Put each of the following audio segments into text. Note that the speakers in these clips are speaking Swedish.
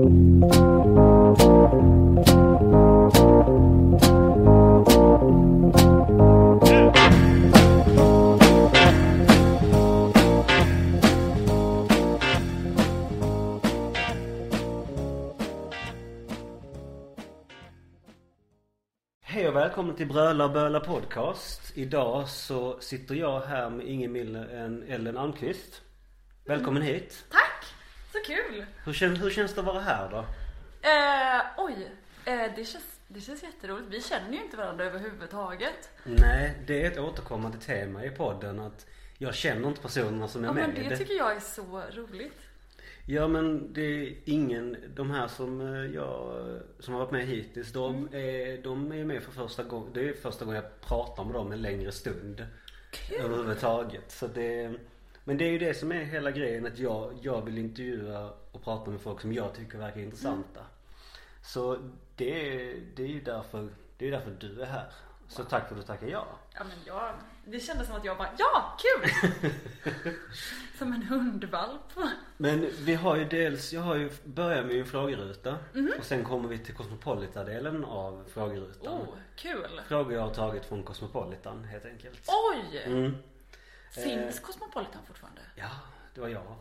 Hej och välkomna till Bröla och Böla Podcast. Idag så sitter jag här med ingen mindre än Ellen Almqvist. Välkommen hit. Tack! Så kul! Hur, kän, hur känns det att vara här då? Eh, oj, eh, det, känns, det känns jätteroligt. Vi känner ju inte varandra överhuvudtaget. Nej, det är ett återkommande tema i podden att jag känner inte personerna som är Ja, med. men det tycker jag är så roligt. Ja men det är ingen, de här som eh, jag, som har varit med hittills, de, Mm. är, de är med för första gången, det är första gången jag pratar med dem en längre stund. Överhuvudtaget. Så det, men det är ju det som är hela grejen att jag, jag vill intervjua och prata med folk som jag tycker verkar intressanta. Så det, är- det är ju därför, det är därför du är här. Så tack för att du tackar ja. Ja, men jag, det kändes som att jag bara, ja, kul! som en hundvalp. Men vi har ju dels, jag har ju börjat med en frågeruta Mhm. och sen kommer vi till Cosmopolita-delen av frågerutan. Oh, kul! Frågor jag har tagit från Cosmopolitan helt enkelt. Oj! Mm. Finns Cosmopolitan fortfarande? Ja, det var jag.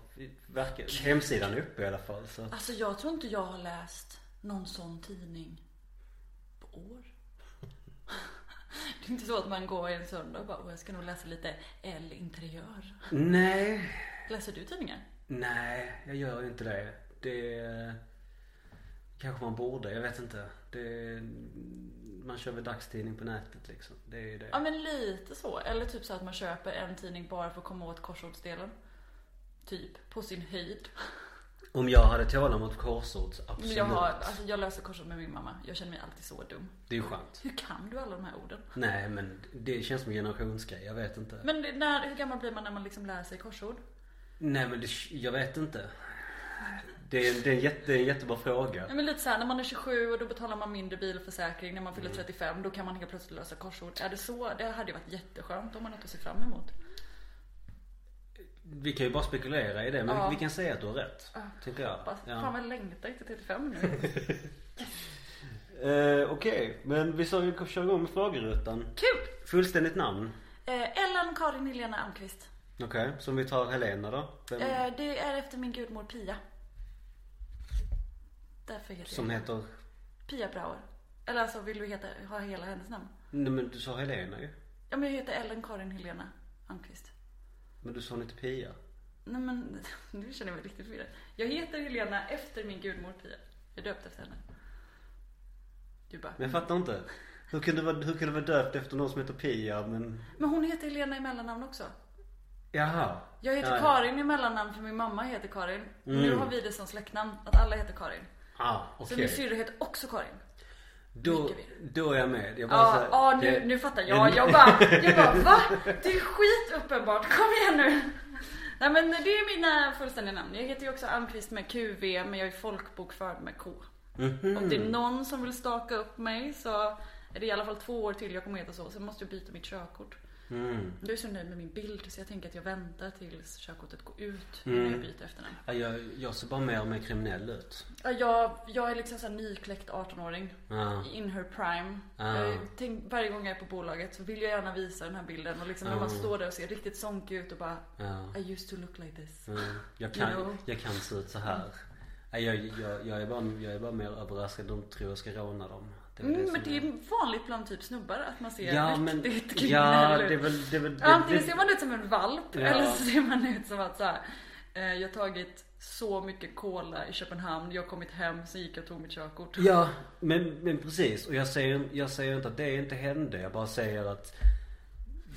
Verkar, hemsidan är uppe i alla fall så. Alltså jag tror inte jag har läst någon sån tidning på år. Det är inte så att man går en söndag och bara, "Åh, jag ska nog läsa lite L interiör. Nej, Läser du tidningar? nej jag gör inte det. Det kanske man borde, jag vet inte. Det, man kör väl dagstidning på nätet liksom. Det är det. Ja men lite så. Eller typ så att man köper en tidning bara för att komma åt korsordsdelen. Typ, på sin höjd. Om jag hade tålamod för korsord, absolut. Jag, har, alltså, jag löser korsord med min mamma. Jag känner mig alltid så dum. Det är skönt. Hur kan du alla de här orden? Nej men det känns som en generationsgrej, jag vet inte. Men när, hur gammal blir man när man liksom lär sig korsord? Nej men det, jag vet inte. Det är, det, är en jätte, det är en jättebra fråga. Ja, men lite såhär, när man är 27 och då betalar man mindre bilförsäkring. När man fyller 35 då kan man helt plötsligt lösa korsord. Är det så? Det hade ju varit jätteskönt om man något att se fram emot. Vi kan ju bara spekulera i det men Ja. vi kan säga att du har rätt. Tycker jag. Hoppas. Fan Ja. vad jag längtar till 35 nu. Eh, Okej, men vi att köra igång med frågerutan. Kul! Fullständigt namn. Eh, Ellen Karin Helena Almqvist. Okej, som vi tar Helena då. Vem, Eh, det är efter min gudmor Pia. Därför heter som jag heter... Pia Brauer. Eller alltså vill du heta, ha hela hennes namn? Nej men du sa Helena ju. Ja men jag heter Ellen Karin Helena Almqvist. Men du sa inte Pia. Nej men nu känner jag mig riktigt förvirrad. Jag heter Helena efter min gudmor Pia. Jag är döpt efter henne. Du bara. Men jag fattar inte. Hur kan du vara, hur kan du vara döpt efter någon som heter Pia men... Men hon heter Helena i mellannamn också. Jaha. Jag heter Ja, ja. Karin i mellannamn för min mamma heter Karin. Mm. Nu har vi det som släktnamn, att alla heter Karin. Ah, Så okej. min syrra heter också Karin. Då, då är jag med. Jag bara Ja, så här, ja nu, det- nu fattar jag. Jag bara, jag bara va? Det är skit uppenbart. Kom igen nu. Nej men det är mina fullständiga namn. Jag heter ju också Almqvist med QV men jag är folkbokförd med K. Mhm. Om det är någon som vill staka upp mig så är det i alla fall två år till jag kommer heta så. Sen måste jag byta mitt körkort. Mm. Jag är så nöjd med min bild så jag tänker att jag väntar tills körkortet går ut Mm. innan jag byter efternamn. Ja, jag, jag ser bara mer och mer kriminell ut. Ja, Jag, jag är liksom såhär nykläckt 18-åring. Ja. In her prime. Jag tänk, varje gång jag är på bolaget så vill jag gärna visa den här bilden. Och liksom när man står där och ser riktigt sonkig ut och bara Ja. I used to look like this. Mm. Jag, kan, You know. jag kan se ut så här. Jag, jag, jag, är bara, jag är bara mer överraskad. De tror jag ska råna dem. Det Mm, som men det är vanligt bland typ snubbar att man ser Ja men, riktigt ja kriminell det är ut. väl, det är väl det, Antingen det, ser man ut som en valp Ja. eller så ser man ut som att så här, eh, jag har tagit så mycket cola i Köpenhamn, jag har kommit hem, så gick jag och tog mitt körkort. Ja, men, men precis. Och jag säger, jag säger inte att det inte hände. Jag bara säger att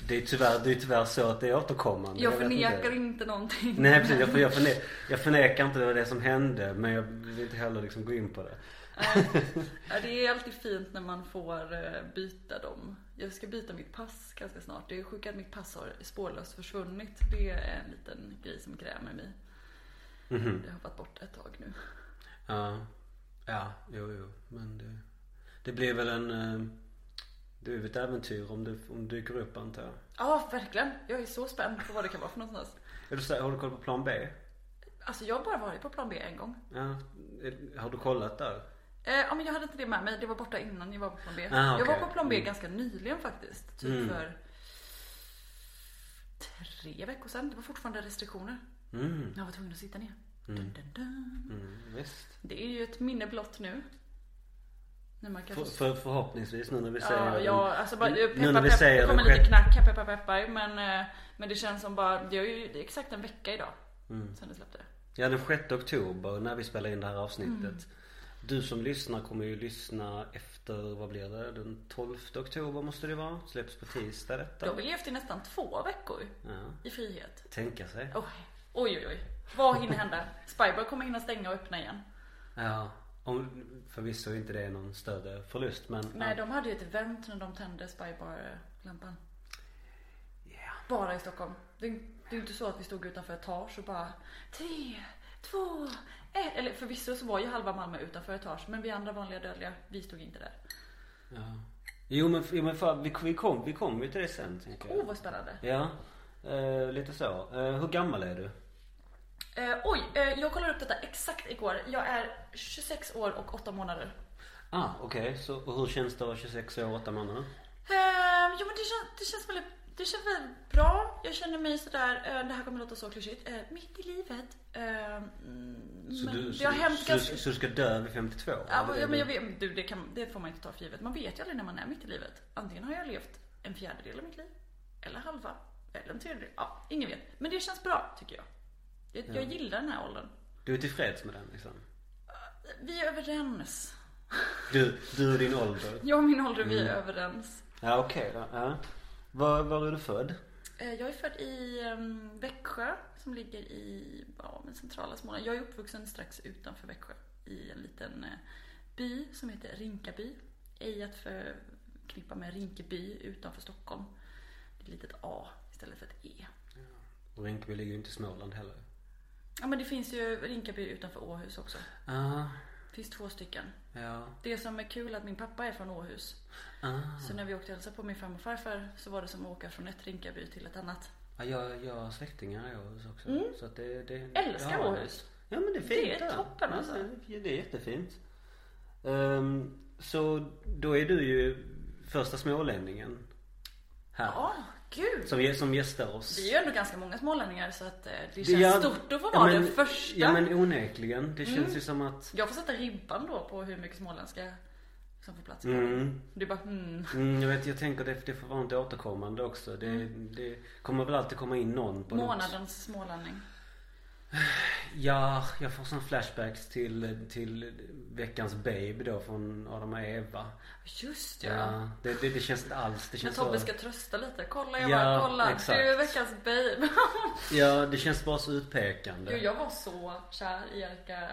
det är tyvärr, det är tyvärr så att det är återkommande. jag vet förnekar inte någonting. Nej precis, jag, jag, förne, jag förnekar inte det var det som hände. Men jag vill inte heller liksom gå in på det. Ja, det är alltid fint när man får eh, byta dem. Jag ska byta mitt pass ganska snart. Det är sjukt att mitt pass har spårlöst försvunnit. Det är en liten grej som grämer mig. Mhm. Det har varit borta ett tag nu. Ja. Ja, jo, jo. Men det, det blir väl en... eh, Det är ett äventyr om det, om det dyker upp antar jag. Ja, verkligen. Jag är så spänd på vad det kan vara för någonstans. Är du så, har du koll på plan B? Alltså jag har bara varit på plan B en gång. Ja. Har du kollat där? Eh, ja men jag hade inte det med mig, det var borta innan jag var på plan B. Ah, Jag var på plan B Mm. ganska nyligen faktiskt. Typ Mm. för tre veckor sedan. Det var fortfarande restriktioner. Mm. Jag var tvungen att sitta ner. Mm. Dun, dun, dun. Mm. Det är ju ett minne blott nu. För, för, förhoppningsvis nu när vi säger Ja, ja, alltså bara, nu peppa, när vi pepp, säger det kommer den lite knack, peppar peppar. Men, eh, men det känns som bara, det är ju det är exakt en vecka idag. Mm. Sen det släppte. Ja den 6 oktober när vi spelar in det här avsnittet. Mm. Du som lyssnar kommer ju lyssna efter, vad blir det? Den 12 oktober måste det vara. Släpps på tisdag Då detta. har vi levt i nästan två veckor Ja, i frihet. tänka sig. Oj, oj, oj. oj. Vad hinner hända? Spybar kommer hinna stänga och öppna igen. Ja. Om, förvisso inte det är någon större förlust men. Nej, ja. de hade ju ett event när de tände Spybar-lampan. Ja. Bara i Stockholm. Det är, det är inte så att vi stod utanför etage och bara tre, två, ett. Eller förvisso så var ju halva Malmö utanför etage. Men vi andra vanliga dödliga, vi stod inte där. ja. Jo men, jo, men för, vi, vi kom vi kom ju till det sen tänker jag. Åh, vad spännande. Ja. Eh, lite så. Eh, hur gammal är du? Eh, oj, eh, jag kollade upp detta exakt igår. Jag är 26 år och 8 månader. Ah, okej. Så och hur känns det att vara 26 år och 8 månader? Eh, jo men det känns, det känns väldigt det känns väldigt bra. Jag känner mig sådär, eh, det här kommer låta så klyschigt, eh, mitt i livet. Eh, mm, Så men du, så, ganska... så, du ska dö vid 52? Ja, men jag vet, du, det, kan, det får man inte ta för givet. Man vet ju aldrig när man är mitt i livet. Antingen har jag levt en fjärdedel av mitt liv, eller halva, eller en tredjedel. Ja, ingen vet. Men det känns bra, tycker jag. Jag, jag gillar den här åldern. Du är tillfreds med den liksom? Vi är överens. Du, du och din ålder? Jag och min ålder, vi är Mm. överens. Ja okej då. Ja. Var, var är du född? Eh, Jag är född i um, Växjö som ligger i ja, centrala Småland. Jag är uppvuxen strax utanför Växjö i en liten eh, by som heter Rinkaby. Ej att förknippa med Rinkeby utanför Stockholm. Det är ett litet A istället för ett E. Och Rinkeby ligger ju inte i Småland heller. Ja men det finns ju Rinkaby utanför Åhus också. Det finns två stycken. ja. Det som är kul är att min pappa är från Åhus. Ah. Så när vi åkte och hälsade på min farmor och farfar så var det som att åka från ett Rinkaby till ett annat. Ja, jag, jag har släktingar i Åhus också. Mm. Så att det, det, Älskar det. Åhus. Ja men det är fint Det är där. toppen, Ja, alltså. det, det är jättefint. Ehm, så då är du ju första smålänningen här. Ja, gud. Som, som gästar oss. Vi är ju ändå ganska många smålänningar så att eh, det känns gör- stort att få ja, vara men- den första. Ja men onekligen. Det känns Mm. ju som att Jag får sätta ribban då på hur mycket småländska som får plats i mm, är bara hmm. mm, jag vet, jag tänker det, det får vara inte återkommande också. Det, det kommer väl alltid komma in någon på något. Månadens smålänning. Ja, jag får såna flashbacks till, till veckans babe då från Adam och Eva. Just ja. Ja, det, det, det känns inte alls. Det När känns Tobbe så, ska trösta lite. Kolla jag Ja, kolla. exakt. Du är veckans babe. Ja, det känns bara så utpekande. Gud, jag var så kär i Erika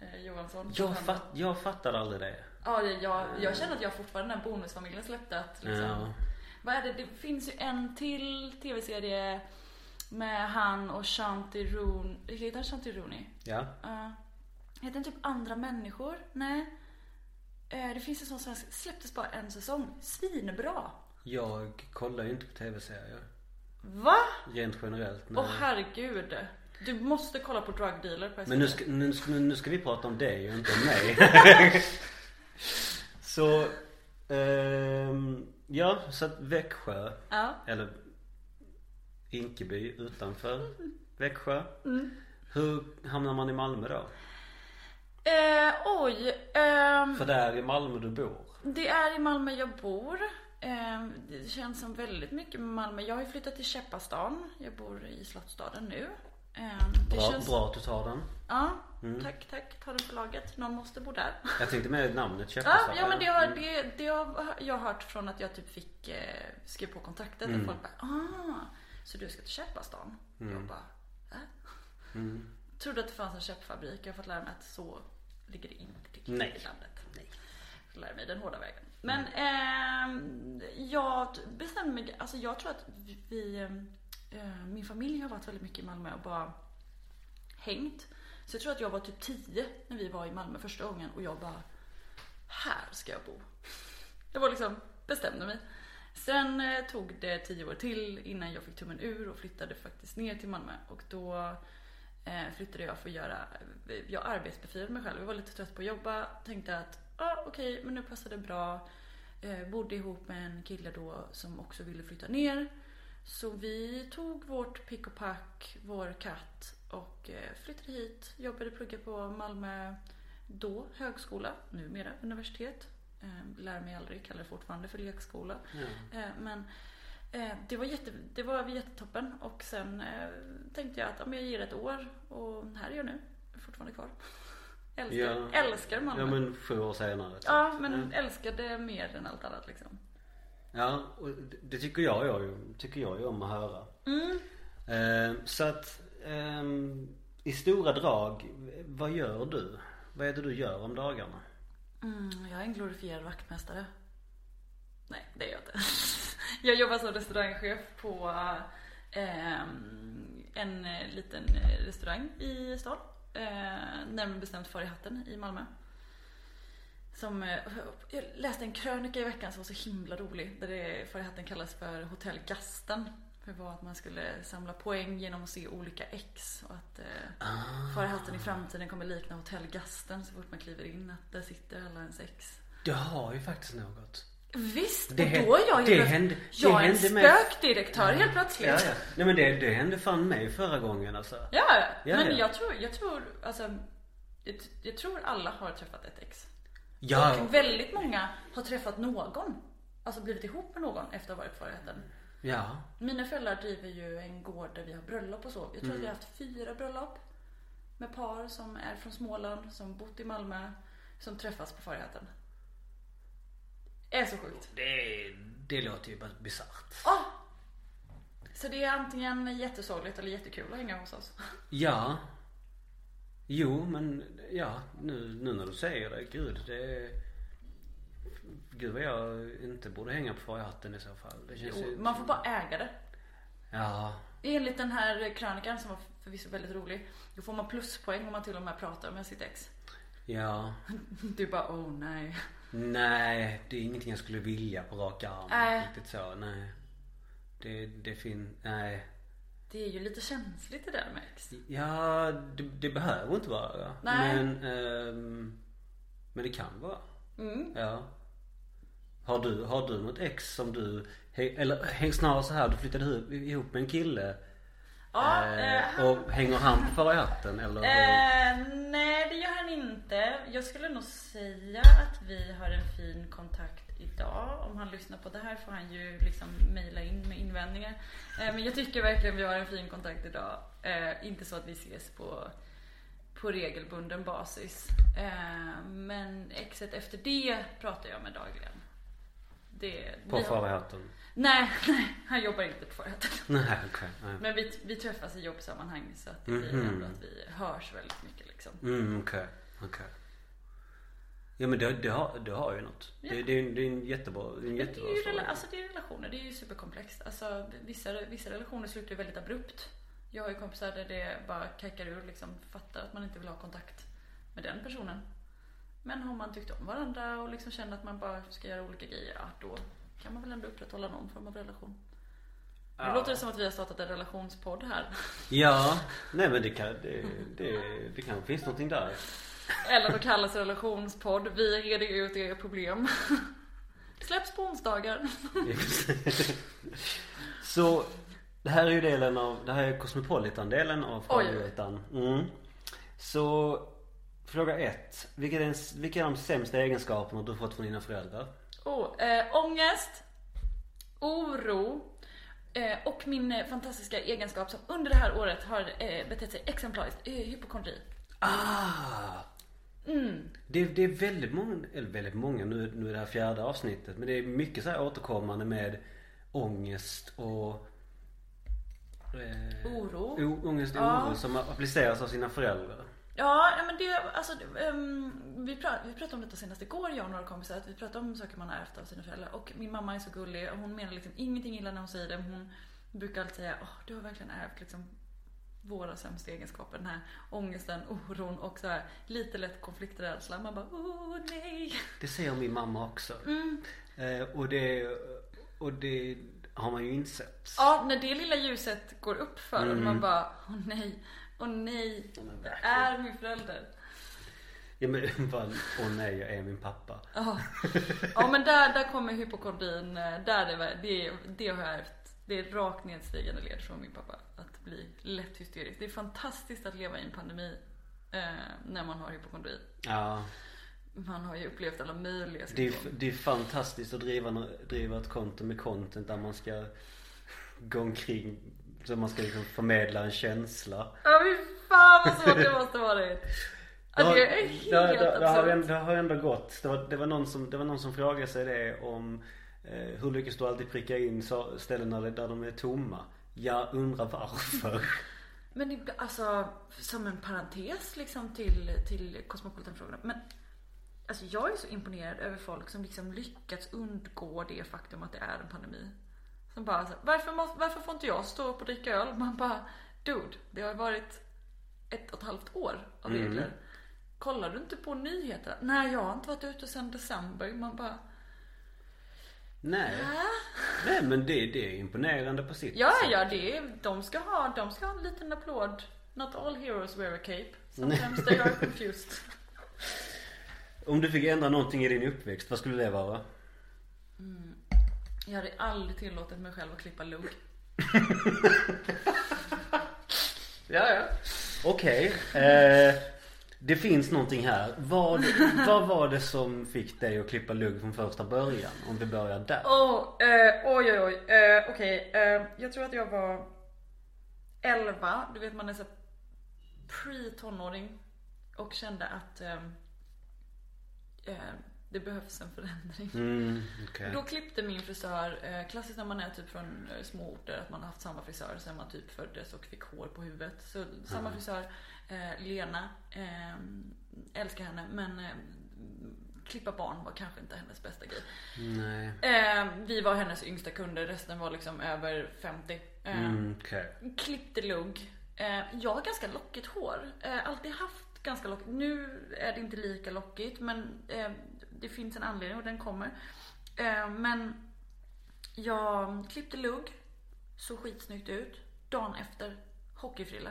eh, Johansson. Jag, fatt, jag fattade aldrig det. Ja, jag, jag känner att jag fortfarande när Bonusfamiljen släppte att liksom, Ja. Vad är det? Det finns ju en till tv-serie med han och Shanti Rooney. Heter han Shanti Rooney? Ja. Uh, heter den typ Andra människor? Nej. Eh, det finns en sån svensk, släpptes bara en säsong. Svinbra. Jag kollar ju inte på tv-serier. Va? Rent generellt. Åh nej. herregud. Du måste kolla på Drug Dealer på SVT. Men nu ska, nu, ska, nu ska vi prata om dig och inte om mig. så, ehm, ja, så att Växjö, Ja. eller Inkeby utanför Växjö. Mm. Hur hamnar man i Malmö då? Eh, oj. ehm, För det är i Malmö du bor. Det är i Malmö jag bor. Eh, Det känns som väldigt mycket med Malmö. Jag har ju flyttat till Käppastan. Jag bor i Slottsstaden nu. Eh, Det Bra, känns... bra att du tar den. Ja, Mm. tack, tack. Ta den för laget. Någon måste bo där. Jag tänkte med namnet Ja, Käppestad. ja men det har, Mm. det, det har jag hört från att jag typ fick eh, skriva på kontraktet Mm. och folk bara ah, så du ska till Käppastan? Mm. Jag bara, äh? Mm. Trodde att det fanns en käppfabrik. Jag har fått lära mig att så ligger det inte till Nej. i landet. Nej. Jag lär mig den hårda vägen. Men ehm, jag bestämde mig, alltså jag tror att vi, eh, min familj har varit väldigt mycket i Malmö och bara hängt. Så jag tror att jag var typ 10 när vi var i Malmö första gången och jag bara, här ska jag bo. Jag var liksom, bestämde mig. Sen eh, tog det tio år till innan jag fick tummen ur och flyttade faktiskt ner till Malmö och då eh, flyttade jag för att göra, eh, jag arbetsbefriade mig själv. Jag var lite trött på att jobba. Tänkte att, ja ah, okej, okay, men nu passar det bra. Eh, bodde ihop med en kille då som också ville flytta ner. Så vi tog vårt pick och pack, vår katt och eh, flyttade hit. Jobbade, pluggade på Malmö, då högskola, numera universitet. Eh, lär mig aldrig, kallar det fortfarande för lekskola. Eh, men eh, det var, jätte, det var jättetoppen och sen eh, tänkte jag att om jag ger ett år och här är jag nu. Fortfarande kvar. Älskar, Ja. älskar Malmö. Ja men sju år senare. Ja, men älskar det mer än allt annat liksom. Ja, och det- tycker jag, ju, tycker jag ju om att höra. Mm. Eh, så att ehm, i stora drag, vad gör du? Vad är det du gör om dagarna? Mm, jag är en glorifierad vaktmästare. Nej, det är jag inte. Jag jobbar som restaurangchef på eh, en liten restaurang i stan. Eh, närmare bestämt Far i hatten i Malmö. Som, eh, jag läste en krönika i veckan som var så himla rolig. Där det Far i hatten kallas för Hotell Gasten. Det var att man skulle samla poäng genom att se olika ex. Och att eh, Far i hatten i framtiden kommer likna Hotell Gasten så fort man kliver in. Att där sitter alla ens ex. Det har ju faktiskt något. Visst, Det och då är jag det helt hände- jag det är en hände med- spökdirektör helt plötsligt. Ja, ja. Nej men det, det hände fan mig förra gången alltså. Ja, Ja, men ja. jag tror, jag tror, alltså, jag, jag tror alla har träffat ett ex. Ja, Och väldigt många har träffat någon. Alltså blivit ihop med någon efter att ha varit kvar i rätten. Ja. Mina föräldrar driver ju en gård där vi har bröllop och så. Jag tror att vi har haft fyra bröllop. Med par som är från Småland, som bott i Malmö, som träffas på Farheten. Är så sjukt. Det, det låter ju bara bisarrt. Ah! Så det är antingen jättesorgligt eller jättekul att hänga hos oss. Ja. Jo, men ja, nu, nu när du säger det, gud det Gud vad jag inte borde hänga på Far i så fall. Det känns Jo, ju... man får bara äga det. Ja. Enligt den här krönikan som var förvisso väldigt rolig. Då får man pluspoäng om man till och med pratar med sitt ex. Ja. Du bara, oh nej. Nej, det är ingenting jag skulle vilja på rak arm. Nej. Riktigt så, nej. Det, det fin... Nej. Det är ju lite känsligt det där med ex. Ja, det, det behöver inte vara. Nej. Men, ehm, men det kan vara. Mm. Ja. Har du, har du något ex som du, eller snarare så här, du flyttade ihop- med en kille. Ja, eh, eh, han- och hänger han på i hatten eller? Eh, nej, det gör han inte. Jag skulle nog säga att vi har en fin kontakt idag. Om han lyssnar på det här får han ju liksom mejla in med invändningar. Eh, men jag tycker verkligen vi har en fin kontakt idag. Eh, inte så att vi ses på, på regelbunden basis. Eh, men exet efter det pratar jag med dagligen. Det, på vi hatten? Nej, nej, han jobbar inte på företaget. Nej, nej. Men vi, vi träffas i jobbsammanhang så att det blir Mhm. ändå att vi hörs väldigt mycket liksom. Mm, okej. Okej. Ja men det, det, har, det har ju något. Ja. Det, det, är, en- det är en jättebra, det är en Men det jättebra är ju rela- alltså det är relationer, det är ju superkomplext. Alltså vissa, vissa relationer slutar ju väldigt abrupt. Jag har ju kompisar där det bara kajkar ur liksom, fattar att man inte vill ha kontakt med den personen. Men har man tyckt om varandra och liksom känner att man bara ska göra olika grejer, ja då kan man väl ändå upprätthålla någon form av relation. Nu Ja. låter det som att vi har startat en relationspodd här. Ja, nej men det kan, det, det, det kan finnas någonting där. Eller att kallas relationspodd. Vi reder ut era problem. Släpps på onsdagar. Så det här är ju delen av, det här är Cosmopolitan-delen av frågerutan. Mm. Så fråga ett. Vilka är, den, vilka är de sämsta egenskaperna du fått från dina föräldrar? Oh, eh, ångest, oro eh, och min eh, fantastiska egenskap som under det här året har eh, betett sig exemplariskt, eh, hypokondri. Ah! Mm. Det, det är väldigt många, eller väldigt många, nu, nu är det här fjärde avsnittet. Men det är mycket så här återkommande med ångest och eh, Oro. Ångest och Ja. oro som appliceras av sina föräldrar. Ja, men det, alltså, ehm, vi, prat, vi pratade om detta senast igår, jag och några kompisar, att vi pratade om saker man har ärvt av sina föräldrar. Och min mamma är så gullig och hon menar liksom ingenting illa när hon säger det. men Hon brukar alltid säga, åh, du har verkligen ärvt liksom våra sämsta egenskaper. Den här ångesten, oron och så här lite lätt konflikträdsla. Man bara, åh nej. Det säger min mamma också. Mm. Eh, och det, och det har man ju insett. Ja, när det lilla ljuset går upp för Mm. man bara, åh nej. Och nej, Ja, verkligen. är min förälder. Ja men bara, åh nej jag är min pappa. Ja, ja men där, där kommer hypokondrin, eh, där är, det- det, det har jag ärvt. Det är rakt nedstigande led från min pappa. Att bli lätt hysterisk. Det är fantastiskt att leva i en pandemi eh, när man har hypokondri. Ja. Man har ju upplevt alla möjliga Det är, det är fantastiskt att driva, driva ett konto med content där man ska gå omkring, så man ska liksom förmedla en känsla. Ja fy fan vad svårt det måste varit. Ja, det är helt det, det, det, har, ändå- det har ändå gått. Det var, det var, någon, som, det var någon som frågade sig det om eh, hur lyckas du alltid pricka in ställen där, där de är tomma? Jag undrar varför. Men det, alltså, som en parentes liksom till, till Cosmopolitan-frågorna. Men alltså, jag är så imponerad över folk som liksom lyckats undgå det faktum att det är en pandemi. Som bara så, varför, måste, varför får inte jag stå upp och dricka öl? Man bara, dude, det har varit ett och ett halvt år av Mm. regler. Kollar du inte på nyheterna? Nej, jag har inte varit ute sedan december. Man bara, Nej. Nej men det, det är imponerande på sitt Ja, sätt. ja, det är, de, ska ha, de ska ha en liten applåd. Not all heroes wear a cape. Sometimes they are confused. Om du fick ändra någonting i din uppväxt, vad skulle det vara? Jag hade aldrig tillåtit mig själv att klippa lugg. Ja, ja. Okej. Eh, det finns någonting här. Vad, vad var det som fick dig att klippa lugg från första början? Om vi börjar där. Oh, eh, oj, oj, oj. Eh, Okej, eh, jag tror att jag var 11. Du vet, man är så pre-tonåring. Och kände att eh, eh, det behövs en förändring. Mm, okej. Då klippte min frisör, eh, klassiskt när man är typ från eh, små orter, att man har haft samma frisör sen man typ föddes och fick hår på huvudet. Så samma frisör, eh, Lena, älskar henne men klippa barn var kanske inte hennes bästa grej. Eh, vi var hennes yngsta kunder, resten var liksom över 50. Eh, Mm, okej. Klippte lugg. Eh, jag har ganska lockigt hår. Eh, alltid haft ganska lockigt. Nu är det inte lika lockigt men det finns en anledning och den kommer. Eh, men jag klippte lugg. Såg skitsnyggt ut. Dagen efter, hockeyfrilla.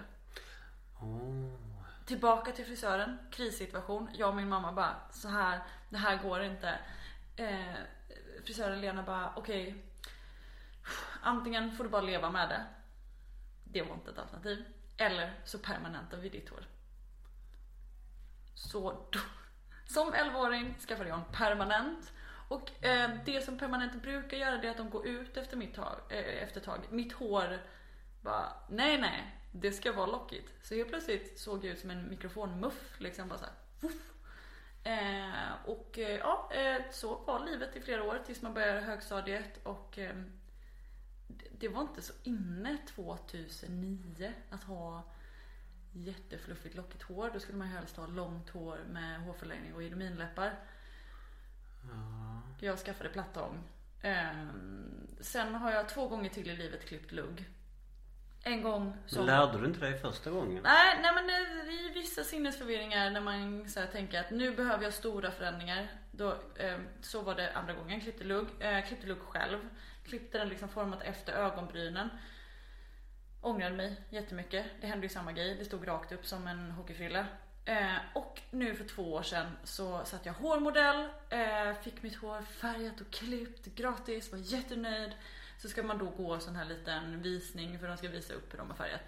Åh. Tillbaka till frisören, krissituation. Jag och min mamma bara, så här, det här går inte. Eh, frisören Lena bara, okej. antingen får du bara leva med det. Det var inte ett alternativ. Eller så permanentar vi ditt hår. Så då, som 11-åring skaffade jag en permanent. Och eh, det som permanent brukar göra det är att de går ut efter mitt tag, eh, efter ett tag. Mitt hår bara, nej nej, det ska vara lockigt. Så helt plötsligt såg jag ut som en mikrofonmuff liksom bara så här, eh, Och eh, ja, eh, så var livet i flera år tills man började högstadiet och eh, det var inte så inne 2009 att ha jättefluffigt lockigt hår. Då skulle man ju helst ha långt hår med hårförlängning och idominläppar. Jag skaffade plattång. Ehm, sen har jag två gånger till i livet klippt lugg. En gång som... lärde du inte dig första gången? Nej, nej men i vissa sinnesförvirringar när man så här, tänker att nu behöver jag stora förändringar. Då, eh, så var det andra gången. Klippte lugg. Eh, klippte lugg själv. Klippte den liksom format efter ögonbrynen. Ångrade mig jättemycket. Det hände ju samma grej. Det stod rakt upp som en hockeyfrilla. Eh, och nu för två år sedan så satt jag hårmodell. Eh, fick mitt hår färgat och klippt gratis. Var jättenöjd. Så ska man då gå sån här liten visning för de ska visa upp hur de har färgat.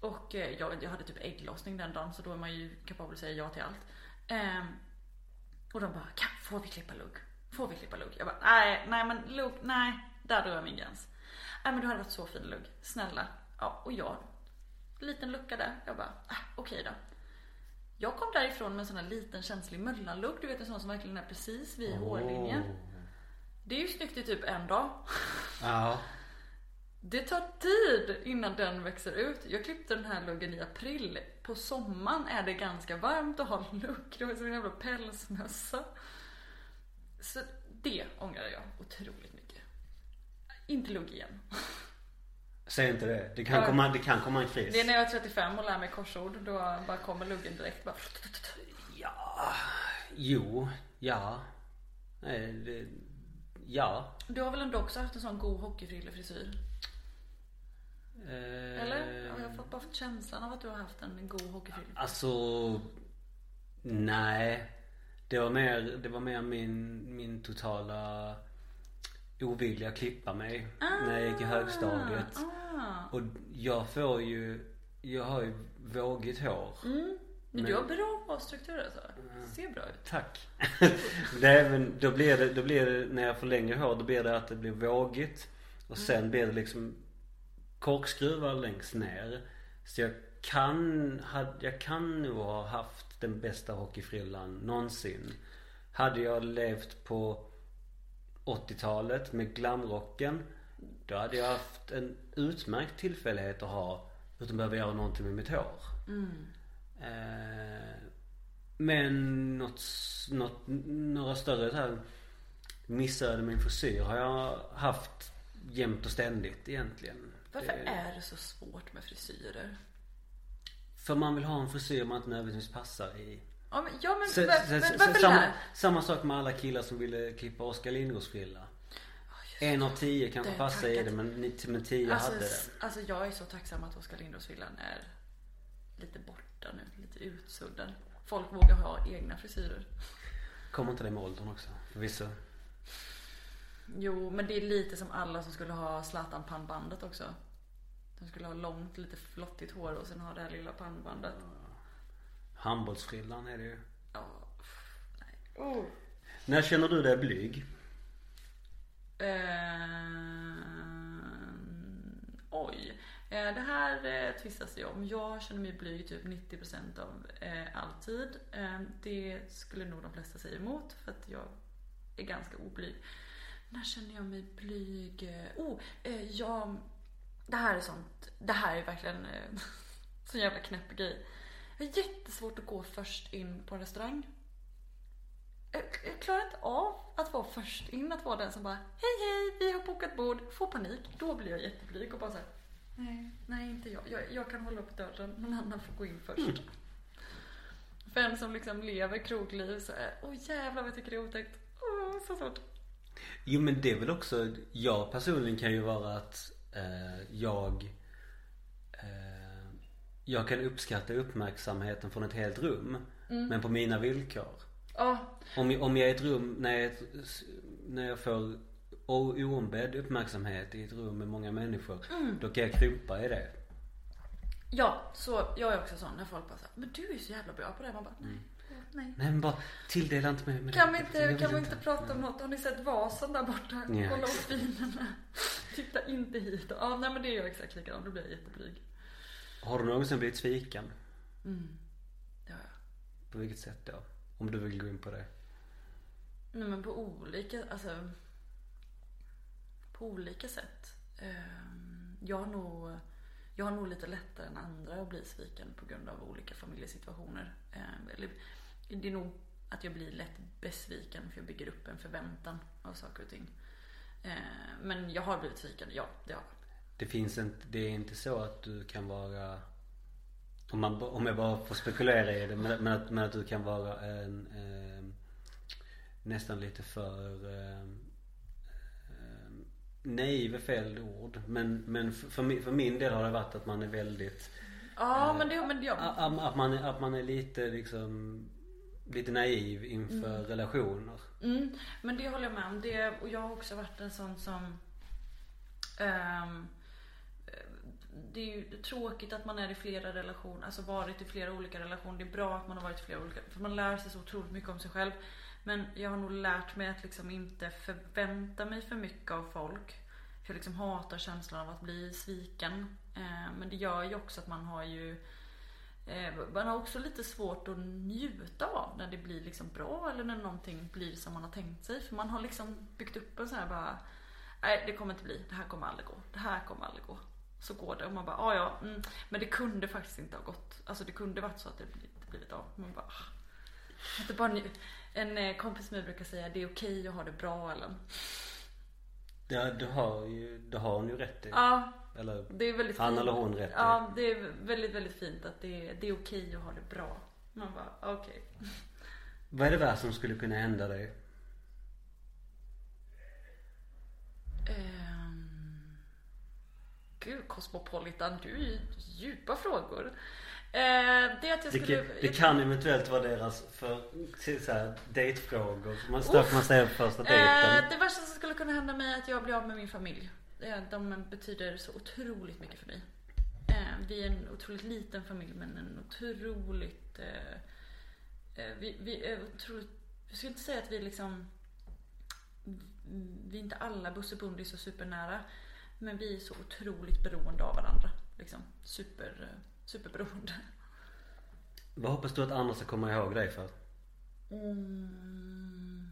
Och eh, jag, jag hade typ ägglossning den dagen så då är man ju kapabel att säga ja till allt. Eh, och de bara, kan, får vi klippa lugg? Får vi klippa lugg? Jag bara, nej, nej men lugg, nej. Där drar jag min gräns. Nej men du hade varit så fin lugg. Snälla. Ja, och jag. Liten lucka där. Jag bara, ah, okej då. Jag kom därifrån med en sån här liten känslig möllanlugg. Du vet en sån som verkligen är precis vid hårlinjen. Det är ju snyggt i typ en dag. Ja. Det tar tid innan den växer ut. Jag klippte den här luggen i april. På sommaren är det ganska varmt att ha lugg. Det var som en jävla pälsmössa. Så det ångrar jag otroligt mycket. Inte lugg igen. Säg inte det. Det kan, Ja. komma, det kan komma en kris. Det är när jag är 35 och lär mig korsord. Då bara kommer luggen direkt. Bara... Ja. Jo. Ja. Nej, det, ja. Du har väl ändå också haft en sån god hockeyfrillefrisyr? Eh, Eller? Har jag fått känslan av att du har haft en god hockeyfilm? Alltså, nej. Det var mer, det var mer min, min totala ovilja att klippa mig när jag gick i högstadiet. Ah. Och jag får ju, jag har ju vågigt hår. Mm. Men du har bra hårstruktur alltså. Ser bra ut. Tack. Nej men då blir det, då blir det, när jag får längre hår, då blir det att det blir vågigt. Och sen blir det liksom korkskruvar längst ner. Så jag kan, jag kan nog ha haft den bästa hockeyfrillan någonsin. Hade jag levt på 80-talet med glamrocken, då hade jag haft en utmärkt tillfällighet att ha utan att behöva göra någonting med mitt hår. Eh, men något, något, några större så här missöden med min frisyr har jag haft jämt och ständigt egentligen. Varför Det- är det så svårt med frisyrer? För man vill ha en frisyr man inte nödvändigtvis passar i. Ja men, ja, men, Så- men så- varför samma, samma sak med alla killar som ville klippa Oskar Lindros frilla. En av tio kanske passar i det men, men tio Alltså, hade det. alltså jag är så tacksam att Oskar Lindros-villan är lite borta nu, lite utsuddad. Folk vågar ha egna frisyrer. Kommer inte det med åldern också? Förvisso. Jo, men det är lite som alla som skulle ha Zlatan-pannbandet också. De skulle ha långt, lite flottigt hår och sen ha det här lilla pannbandet. Handbollsfrillan är det ju. Ja, nej. Oh. När känner du dig blyg? Ehm, oj. Eh, det här eh, tvistas det om. Jag känner mig blyg typ 90% av eh, all tid. Eh, det skulle nog de flesta säga emot för att jag är ganska oblyg. När känner jag mig blyg? Oh, eh, jag... Det här är sånt. Det här är verkligen eh, så jävla knäpp grej. Jag har jättesvårt att gå först in på en restaurang. Jag, jag klarar inte av att vara först in, att vara den som bara Hej hej, vi har bokat bord. Får panik. Då blir jag jätteblyg och bara såhär Nej, nej inte jag. jag. Jag kan hålla upp dörren, någon annan får gå in först. För en som liksom lever krogliv så är åh jävlar vad jag tycker det är otäckt. Åh, så svårt. Jo men det är väl också, jag personligen kan ju vara att eh, jag eh, Jag kan uppskatta uppmärksamheten från ett helt rum. Men på mina villkor. Ja, Om om jag är i ett rum, när jag, när jag får oombedd uppmärksamhet i ett rum med många människor. Då kan jag krympa i det. ja, så jag är också sån när folk bara säger men du är så jävla bra på det. Man bara nej, åh, nej. Nej men bara tilldela inte mig med Kan vi inte, kan vi inte prata om något? Har ni sett vasen där borta? Ja, Kolla åt vinerna. Titta inte hit. Ja, nej men det är jag exakt likadan. Då blir jag jätteblyg. Har du någonsin blivit sviken? Mm. Det har jag. På vilket sätt då? Om du vill gå in på det. Nej men på olika, alltså. På olika sätt. Ehm, Jag har nog, jag har nog lite lättare än andra att bli sviken på grund av olika familjesituationer. Ehm, Eller det är nog att jag blir lätt besviken för jag bygger upp en förväntan av saker och ting. Ehm, Men jag har blivit sviken, ja det har jag. Det finns inte, det är inte så att du kan vara om, man, om jag bara får spekulera i det men, men, att, men att du kan vara en eh, nästan lite för eh, eh, naiv är fel ord men, men för, för, min, för min del har det varit att man är väldigt Ja men det, men jag, att, att, man, att man är lite liksom lite naiv inför relationer. Mm, men det håller jag med om. Det, och jag har också varit en sån som... ehm, det är ju tråkigt att man är i flera relationer, alltså varit i flera olika relationer. Det är bra att man har varit i flera olika, för man lär sig så otroligt mycket om sig själv. Men jag har nog lärt mig att liksom inte förvänta mig för mycket av folk. För jag liksom hatar känslan av att bli sviken. Eh, men det gör ju också att man har ju eh, Man har också lite svårt att njuta av när det blir liksom bra eller när någonting blir som man har tänkt sig. För man har liksom byggt upp en sån här bara Nej det kommer inte bli, det här kommer aldrig gå, det här kommer aldrig gå. Så går det och man bara, "Ah, ja mm. Men det kunde faktiskt inte ha gått. Alltså det kunde varit så att det inte blivit av. Man bara, "Ah." Att det bara En eh, kompis med mig brukar säga, det är okej att ha det bra Ellen. Ja, du har ju, det har hon ju rätt i. Ja, Eller det är väldigt Han fint. eller hon rätt i. Ja, det är väldigt, väldigt fint att det är, det är okej att ha det bra. Man bara, okej. Vad är det värsta som skulle kunna hända dig? Ehm, gud Cosmopolitan, du är ju djupa frågor. Eh, det att jag Det, skulle... kan- det kan eventuellt vara deras för, så här, dejtfrågor. Man stöter man sig på första dejten. Eh, det värsta som skulle kunna hända mig är att jag blir av med min familj. Eh, De betyder så otroligt mycket för mig. Eh, Vi är en otroligt liten familj men en otroligt... eh, eh, Vi, vi är otroligt... Jag skulle inte säga att vi liksom... Vi är inte alla bussebundis och supernära. Men vi är så otroligt beroende av varandra. Liksom. Super, eh, superberoende. Vad hoppas du att andra ska komma ihåg dig för? Mm.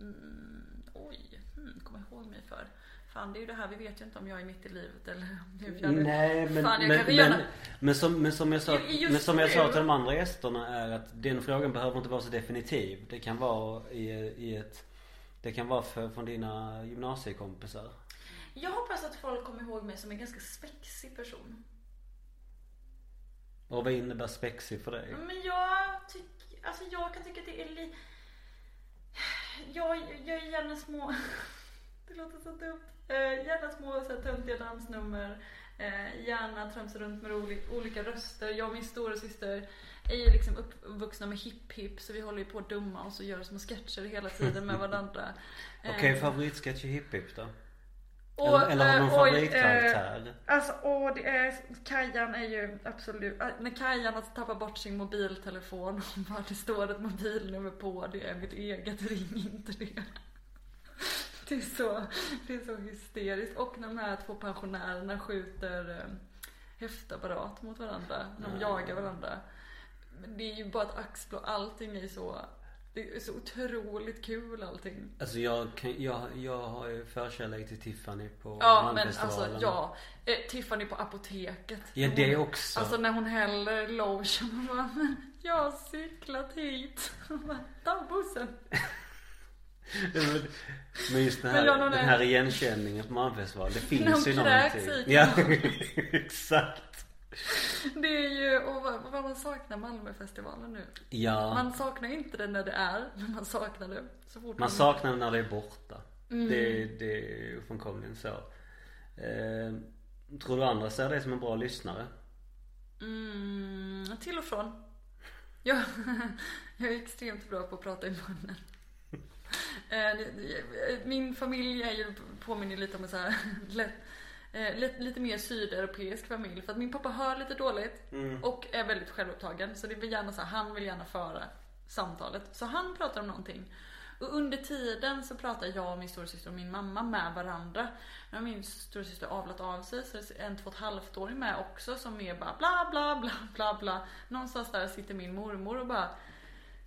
Mm, oj, kommer jag ihåg mig för? Fan det är ju det här, vi vet ju inte om jag är mitt i livet eller är fjärde. Nej men, Fan, jag men, men, gärna- men, som, men som jag sa, Ju- just men som jag sa till de andra gästerna är att den frågan behöver inte vara så definitiv. Det kan vara i, i ett Det kan vara för, från dina gymnasiekompisar. Jag hoppas att folk kommer ihåg mig som en ganska spexig person. Och vad innebär spexig för dig? Men jag tycker, alltså jag kan tycka att det är li... Jag, jag är gärna små, det låter så dumt. Eh, gärna små så här, töntiga dansnummer. Eh, gärna tramsa runt med oli- olika röster. Jag och min stora syster är ju liksom uppvuxna med hipp-hipp så vi håller ju på att dumma oss och gör små sketcher hela tiden med varandra. Okej, Eh, favoritsketch i Hipp Hipp då? och, eller, eller har du någon eh, favoritkaraktär? Alltså åh, det är, Kajan är ju absolut, äh, när Kajan har tappat bort sin mobiltelefon och bara det står ett mobilnummer på, det är mitt eget, ring inte det. Det är så, det är så hysteriskt. Och när de här två pensionärerna skjuter eh, häftapparat mot varandra, när de Ja. jagar varandra. Men det är ju bara ett axplock, allting är så, det är så otroligt kul allting. Alltså jag, kan, jag, jag har ju förkärlek till Tiffany på Ja men alltså ja, eh, Tiffany på apoteket. Ja När det hon- också. Alltså när hon häller lotion och bara, men jag har cyklat hit. Hon ta bussen. Men- Men just den Men här, nog den är- här igenkänningen på Malmfestivalen. Det När hon finns ju kräks någonting. i Ja, exakt. Det är ju, och vad, vad man saknar Malmöfestivalen nu. Ja. Man saknar inte det när det är, men man saknar det så fort Man saknar det när det är borta. Mm. Det, det är ofrånkomligen så. Eh, tror du andra ser dig som en bra lyssnare? Mm, till och från. Jag, jag är extremt bra på att prata i munnen. Eh, Min familj är ju, påminner lite om en så här lätt, eh, lite, lite mer sydeuropeisk familj. För att min pappa hör lite dåligt Mm. och är väldigt självupptagen. Så det vill gärna så här, han vill gärna föra samtalet. Så han pratar om någonting. Och under tiden så pratar jag och min storasyster och min mamma med varandra. Nu har min storasyster avlat av sig så det är en två och ett halvt åring med också som är bara bla bla bla bla bla. Någonstans där sitter min mormor och bara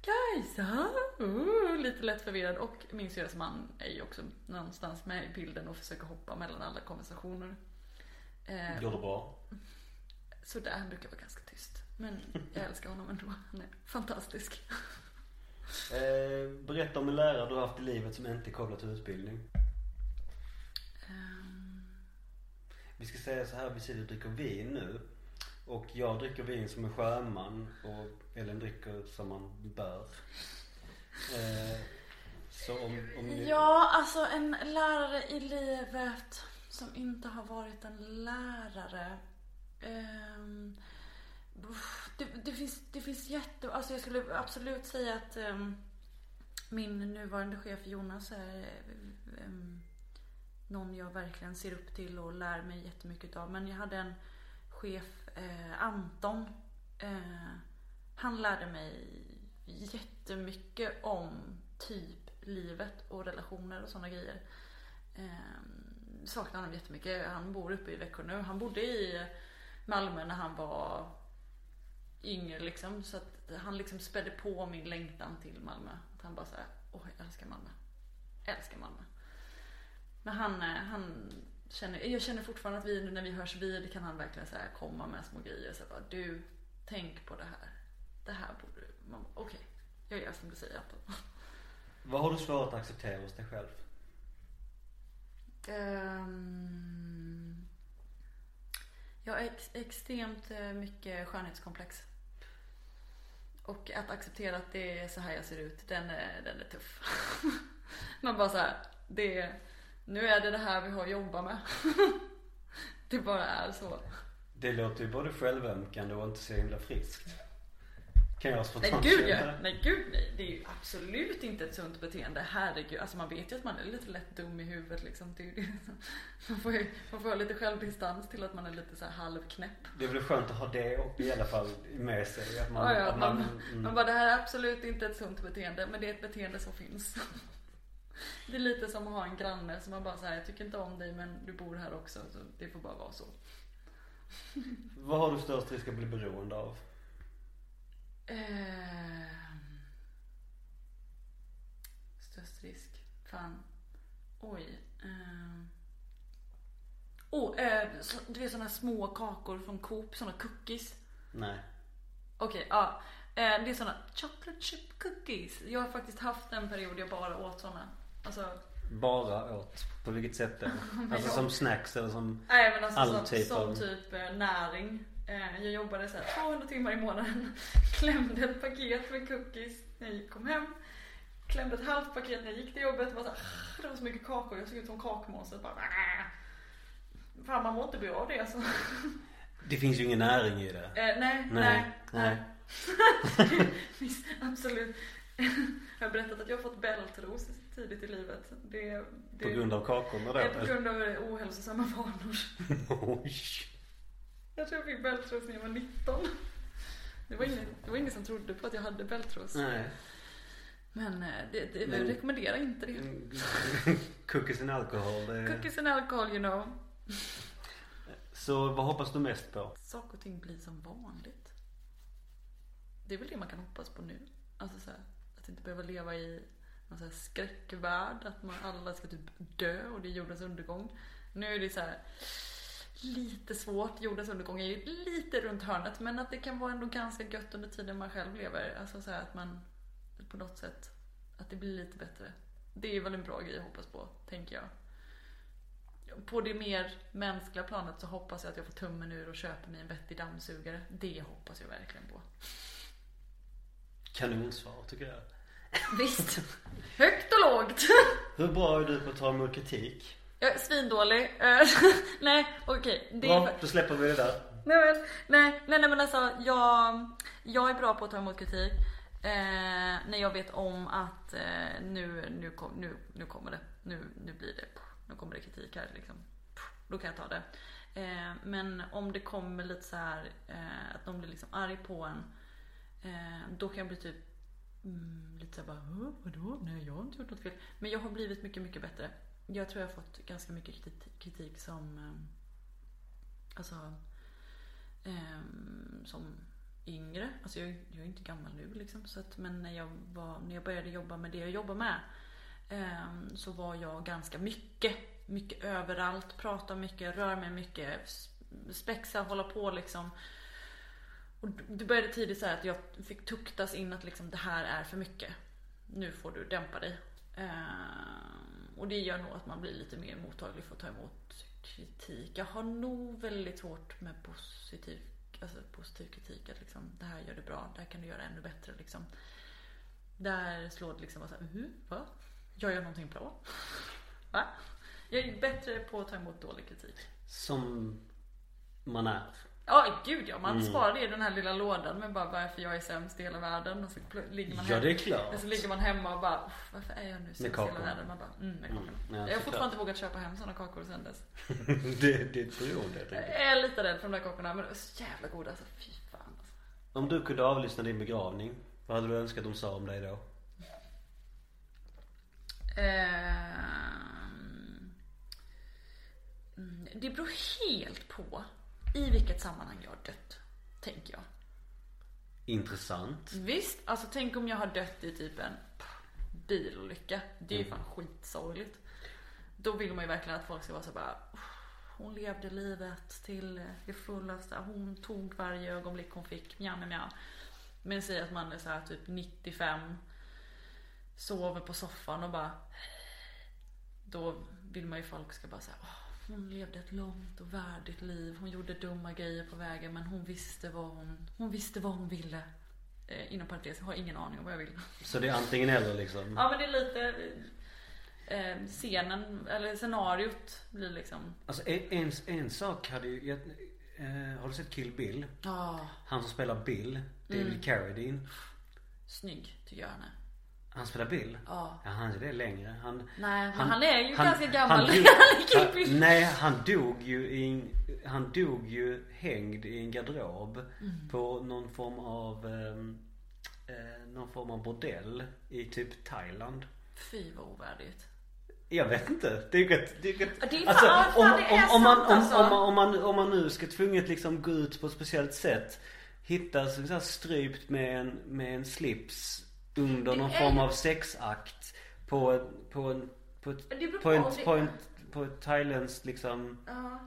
Kajsa, uh, lite lätt förvirrad och min syrras man är ju också någonstans med i bilden och försöker hoppa mellan alla konversationer. Eh, Går det bra? så där han brukar vara ganska tyst. Men jag älskar honom ändå. Han är fantastisk. Eh, berätta om en lärare du har haft i livet som inte är kopplad till utbildning. Ehm, Vi ska säga så här, vi sitter och dricker vin nu. Och jag dricker vin som en sjöman och Ellen dricker som man bör. Eh, så om, om ni... Ja, alltså en lärare i livet som inte har varit en lärare. Um, det, det, finns, det finns jätte... Alltså jag skulle absolut säga att um, min nuvarande chef Jonas är um, någon jag verkligen ser upp till och lär mig jättemycket av. Men jag hade en chef, eh, Anton. Eh, han lärde mig jättemycket om typ livet och relationer och sådana grejer. Eh, saknar honom jättemycket. Han bor uppe i Växjö nu. Han bodde i Malmö när han var yngre liksom. Så att han liksom spädde på min längtan till Malmö. Att han bara såhär, åh jag älskar Malmö. Älskar Malmö. Men han, eh, han känner, jag känner fortfarande att vi, nu när vi hörs vid kan han verkligen så här komma med små grejer. Så bara, du, tänk på det här. Det här borde du, okej. Jag gör som du säger Anton. Vad har du svårt att acceptera hos dig själv? Ehm, jag har ex- extremt eh, mycket skönhetskomplex. Och att acceptera att det är så här jag ser ut, den är, den är tuff. Man bara så här, det är, Nu är det det här vi har att jobba med. det bara är så. Det låter ju både självömkande och inte så himla friskt. Kan jag Nej spontant gud ja. Nej gud nej. Det är ju absolut inte ett sunt beteende. Herregud. Alltså man vet ju att man är lite lätt dum i huvudet liksom. Man får ju man får ha lite självdistans till att man är lite så här halvknäpp. Det är väl skönt att ha det och i alla fall med sig. Att man, Ja, ja, att man, man, mm. man bara, det här är absolut inte ett sunt beteende, men det är ett beteende som finns. Det är lite som att ha en granne som man bara säger, jag tycker inte om dig men du bor här också, så det får bara vara så. Vad har du störst risk att bli beroende av? Ehm. Störst risk? Fan. Oj. Ehm. Oh, eh, så, du vet sådana små kakor från Coop, sådana cookies. Nej. Okej, ja. Eh, det är såna chocolate chip cookies. Jag har faktiskt haft en period jag bara åt såna. Alltså, Bara åt? På vilket sätt då? Alltså som snacks eller som... nej men alltså All som, typ som av- typ eh, näring. Eh, jag jobbade så här 200 timmar i månaden. Klämde ett paket med cookies när jag kom hem. Klämde ett halvt paket när jag gick till jobbet. Bara så här, det var så mycket kakor, jag såg ut som. Bara, "Ah." Fan man mår inte bra av det alltså. Det finns ju ingen näring i det. Eh, nej, nej, Nej, nej. absolut. Jag har berättat att jag har fått bältros tidigt i livet. Det, det, På grund av kakorna då? på grund av ohälsosamma vanor. Oj. Jag tror jag fick bältros när jag var 19. Det var, ingen, det var ingen som trodde på att jag hade bältros. Nej. Men eh, det, det, Men- jag rekommenderar inte det. Mm. Cookies and alcohol. Det... Cookies and alcohol you know. Så vad hoppas du mest på? Saker och ting blir som vanligt. Det är väl det man kan hoppas på nu. Alltså så här, inte behöva leva i någon så här skräckvärld. Att man alla ska typ dö och det är jordens undergång. Nu är det så här lite svårt. Jordens undergång är ju lite runt hörnet. Men att det kan vara ändå ganska gött under tiden man själv lever. Alltså så här att man på något sätt, att det blir lite bättre. Det är väl en bra grej att hoppas på, tänker jag. På det mer mänskliga planet så hoppas jag att jag får tummen ur och köper mig en vettig dammsugare. Det hoppas jag verkligen på. Kanonsvar tycker jag. Visst. Högt och lågt. Hur bra är du på att ta emot kritik? Jag är svindålig. Eh, nej, okej. Är Bra, då släpper vi det där. Nej men, nej, nej, nej men alltså jag, jag är bra på att ta emot kritik. Eh, när jag vet om att eh, nu, nu, kom, nu, nu kommer det. Nu, nu blir det. Nu kommer det kritik här liksom. Då kan jag ta det. Eh, men om det kommer lite så här eh, att någon blir liksom arg på en. Eh, då kan jag bli typ mm, lite såhär bara vadå? Nej jag har inte gjort något fel. Men jag har blivit mycket, mycket bättre. Jag tror jag har fått ganska mycket kritik, kritik som eh, Alltså Ehm, som yngre. Alltså jag, jag är inte gammal nu liksom. Så att, men när jag, var, när jag började jobba med det jag jobbar med. ehm, så var jag ganska mycket. Mycket överallt. Prata mycket, rör mig mycket. Spexa, hålla på liksom. Och det började tidigt så att jag fick tuktas in att liksom det här är för mycket. Nu får du dämpa dig. Ehm, och det gör nog att man blir lite mer mottaglig för att ta emot kritik. Jag har nog väldigt svårt med positiv, alltså positiv kritik. Att liksom, det här gör du bra, det här kan du göra ännu bättre. Liksom. Där slår det liksom bara såhär, uh, mhm, va? Gör någonting bra? Va? Jag är bättre på att ta emot dålig kritik. Som man är. Ja, gud ja. Man sparar det i den här lilla lådan med bara varför jag är sämst i hela världen. Och så ligger man Ja hem- det är klart. och så ligger man hemma och bara, "Uff, varför är jag nu sämst i hela världen? Man bara, mm, med kakorna. ja, jag har fortfarande inte vågat köpa hem sådana kakor sen dess. det, det är ett beroende Jag enkelt. är lite rädd för de där kakorna, men de är så jävla goda alltså. Fy fan alltså. Om du kunde avlyssna din begravning, vad hade du önskat de sa om dig då? Ehm, mm, Det beror helt på i vilket sammanhang jag har dött, tänker jag. Intressant. Visst, alltså tänk om jag har dött i typ en bilolycka. Det är ju fan skitsorgligt. Då vill man ju verkligen att folk ska vara så bara "Uff, Hon levde livet till det fullaste. Hon tog varje ögonblick hon fick. Mjau, mjau. Men säg att man är så här typ 95. Sover på soffan och bara Då vill man ju folk ska bara säga hon levde ett långt och värdigt liv. Hon gjorde dumma grejer på vägen men hon visste vad hon, hon visste vad hon ville. Eh, inom parentes, jag har ingen aning om vad jag vill. Så det är antingen eller liksom? Ja men det är lite eh, scenen, eller scenariot blir liksom Alltså en, en, sak hade ju, jag, eh, har du sett Kill Bill? Ja, Han som spelar Bill, David Mm. Carradine. snygg tycker jag han är. Han spelar Bill? Ja. Ja, han är det längre. Han, Nej, men han är ju ganska gammal. Han dog, Han han, nej, han dog ju i en, Han dog ju hängd i en garderob Mm. på någon form av ehm, eh, Någon form av bordell i typ Thailand. Fy vad ovärdigt. Jag vet inte. Det är ju rätt, det är rätt. Ja, det är alltså, om, om, om, man, om, alltså. om, man, om, man, om man nu ska tvunget liksom gå ut på ett speciellt sätt. Hitta så här strypt med en, med en slips under någon form av sexakt. På, på, en, på, ett, på, en, på en, på ett thailändskt liksom Ja.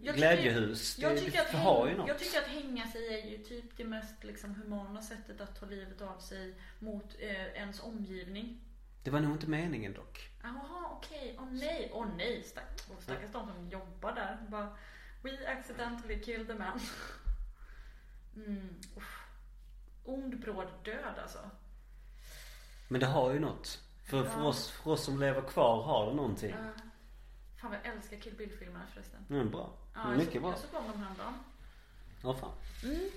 Jag glädjehus. Jag, tycker att häng, jag tycker att hänga sig är ju typ det mest liksom, humana sättet att ta livet av sig mot eh, ens omgivning. Det var nog inte meningen dock. Jaha, okej. Åh nej, åh nej. Stack, åh, stackars de som jobbar där. Bara, We accidentally killed a man. Mm. Ond bråd död alltså. Men det har ju något. För, för, Ja. oss, för oss som lever kvar har det någonting. Uh, fan vad jag älskar Kill Bill-filmerna förresten. Mm, bra. Ja, Mycket såg, bra. Jag såg om dem häromdagen. Ja, fan. Mm,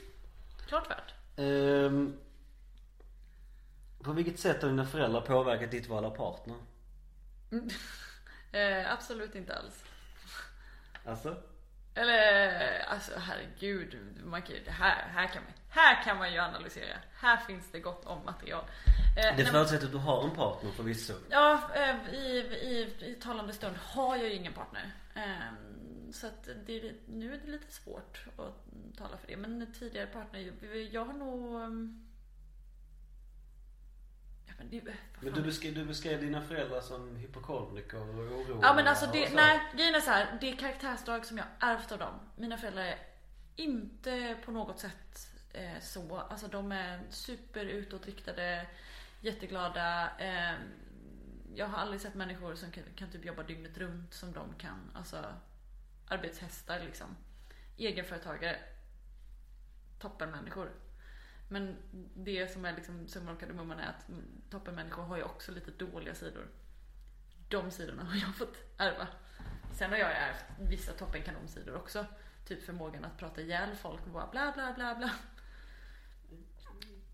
klart värt. Ehm, på vilket sätt har dina föräldrar påverkat ditt val av partner? Eh, absolut inte alls. Alltså? Eller alltså herregud, man kan, här, här, kan man, här kan man ju analysera. Här finns det gott om material. Eh, Det förutsätter att du har en partner förvisso. Ja, eh, i, i, i talande stund har jag ju ingen partner. Ehm, Så att det, nu är det lite svårt att tala för det. Men tidigare partner, jag har nog... men det, Men du beskrev, du beskrev dina föräldrar som hypokondriker och oroliga Ja men alltså det, nej grejen är så här, det är karaktärsdrag som jag ärvt av dem. Mina föräldrar är inte på något sätt eh, så. Alltså de är super utåtriktade, jätteglada. Eh, jag har aldrig sett människor som kan, kan typ jobba dygnet runt som de kan. Alltså arbetshästar liksom. Egenföretagare. Toppenmänniskor. Men det som är liksom summan av kardemumman är att toppenmänniskor har ju också lite dåliga sidor. De sidorna har jag fått ärva. Sen har jag ärvt vissa toppenkanonsidor också. Typ förmågan att prata ihjäl folk och bara bla bla bla bla.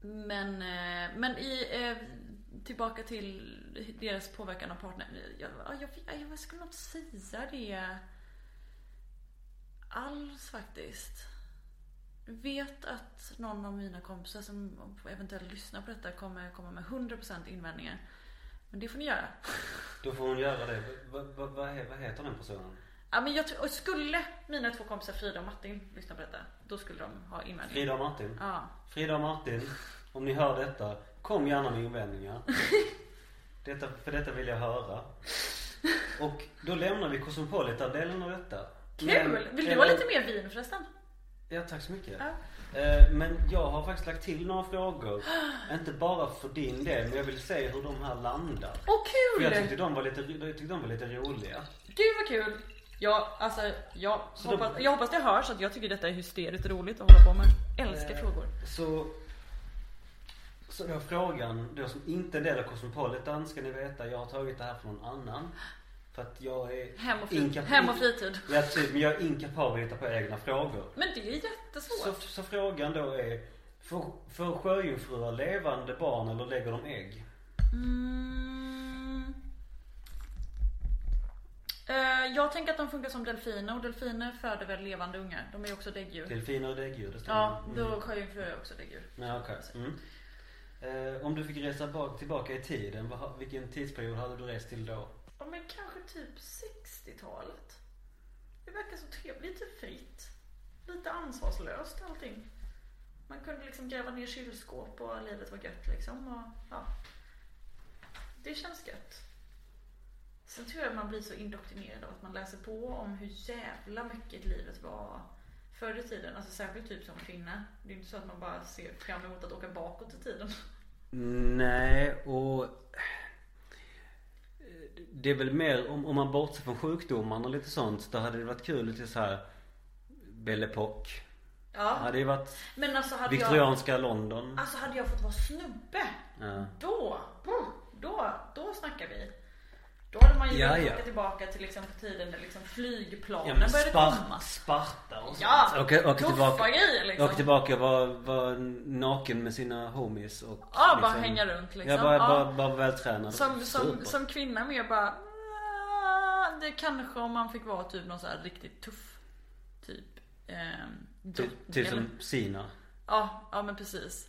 Men, eh, men i, eh, tillbaka till deras påverkan av partnern. Jag, jag, jag, jag skulle nog inte säga det alls faktiskt. Vet att någon av mina kompisar som eventuellt lyssnar på detta kommer komma med 100% invändningar. Men det får ni göra. Då får hon göra det. Vad, vad, he- vad heter den personen? Ja, men jag och skulle mina två kompisar Frida och Martin lyssna på detta, då skulle de ha invändningar. Frida och Martin. Ja. Frida och Martin, om ni hör detta, kom gärna med invändningar. Detta, för detta vill jag höra. Och då lämnar vi Cosmopolitan-delen av detta. Kul! Men- Vill du ha eller- lite mer vin förresten? Ja, tack så mycket. Ja. Eh, Men jag har faktiskt lagt till några frågor. Inte bara för din del, men jag vill se hur de här landar. Åh För jag kul! tyckte de var lite, jag tyckte de var lite roliga. Gud vad kul! Ja, alltså jag Så hoppas, då- jag hoppas det hörs att jag tycker detta är hysteriskt roligt att hålla på med. Älskar Eh, frågor. Så, så då frågan, då som inte är del av Cosmopolitan ska ni veta, jag har tagit det här från någon annan. För att jag är Hem och, fri, hem och fritid. Ja, typ, men jag är inkapabel att hitta på egna frågor. Men det är Så, jättesvårt. så frågan då är, får, får sjöjungfrur levande barn eller lägger de ägg? Mm. Eh, jag tänker att de funkar som delfiner och delfiner föder väl levande ungar. De är ju också däggdjur. Delfiner och däggdjur, det stämmer. Ja, Mm. då sjöjungfrur är också däggdjur. Ja, okej. Mm. Eh, om du fick resa bak, tillbaka i tiden, vilken tidsperiod hade du rest till då? Ja men kanske typ 60-talet. Det verkar så trevligt, typ lite fritt. Lite ansvarslöst allting. Man kunde liksom gräva ner kylskåp och livet var gött liksom. Och, ja. Det känns gött. Sen tror jag man blir så indoktrinerad av att man läser på om hur jävla mycket livet var förr i tiden. Alltså särskilt typ som kvinna. Det är inte så att man bara ser fram emot att åka bakåt i tiden. Nej, och det är väl mer om, om man bortser från sjukdomarna och lite sånt. Då hade det varit kul lite så här Belle Époque. Ja. Hade det varit Men alltså hade jag, viktorianska London. alltså hade jag fått vara snubbe Ja. Då, då, då snackar vi. Då hade ju Ja, ja, tillbaka till liksom på tiden när liksom flygplanen Ja började komma. Sparta och sånt. Ja, åka, åka tillbaka, grejer liksom. åka tillbaka var, var naken med sina homies och Ja, bara liksom- hänga runt liksom. Ja, bara, Ja. bara, bara vältränad. Som, som, Super. som kvinna mer bara "Ah, Det kanske om man fick vara typ någon så här riktigt tuff Typ eh, Typ, typ som Sina. Ja, ja men precis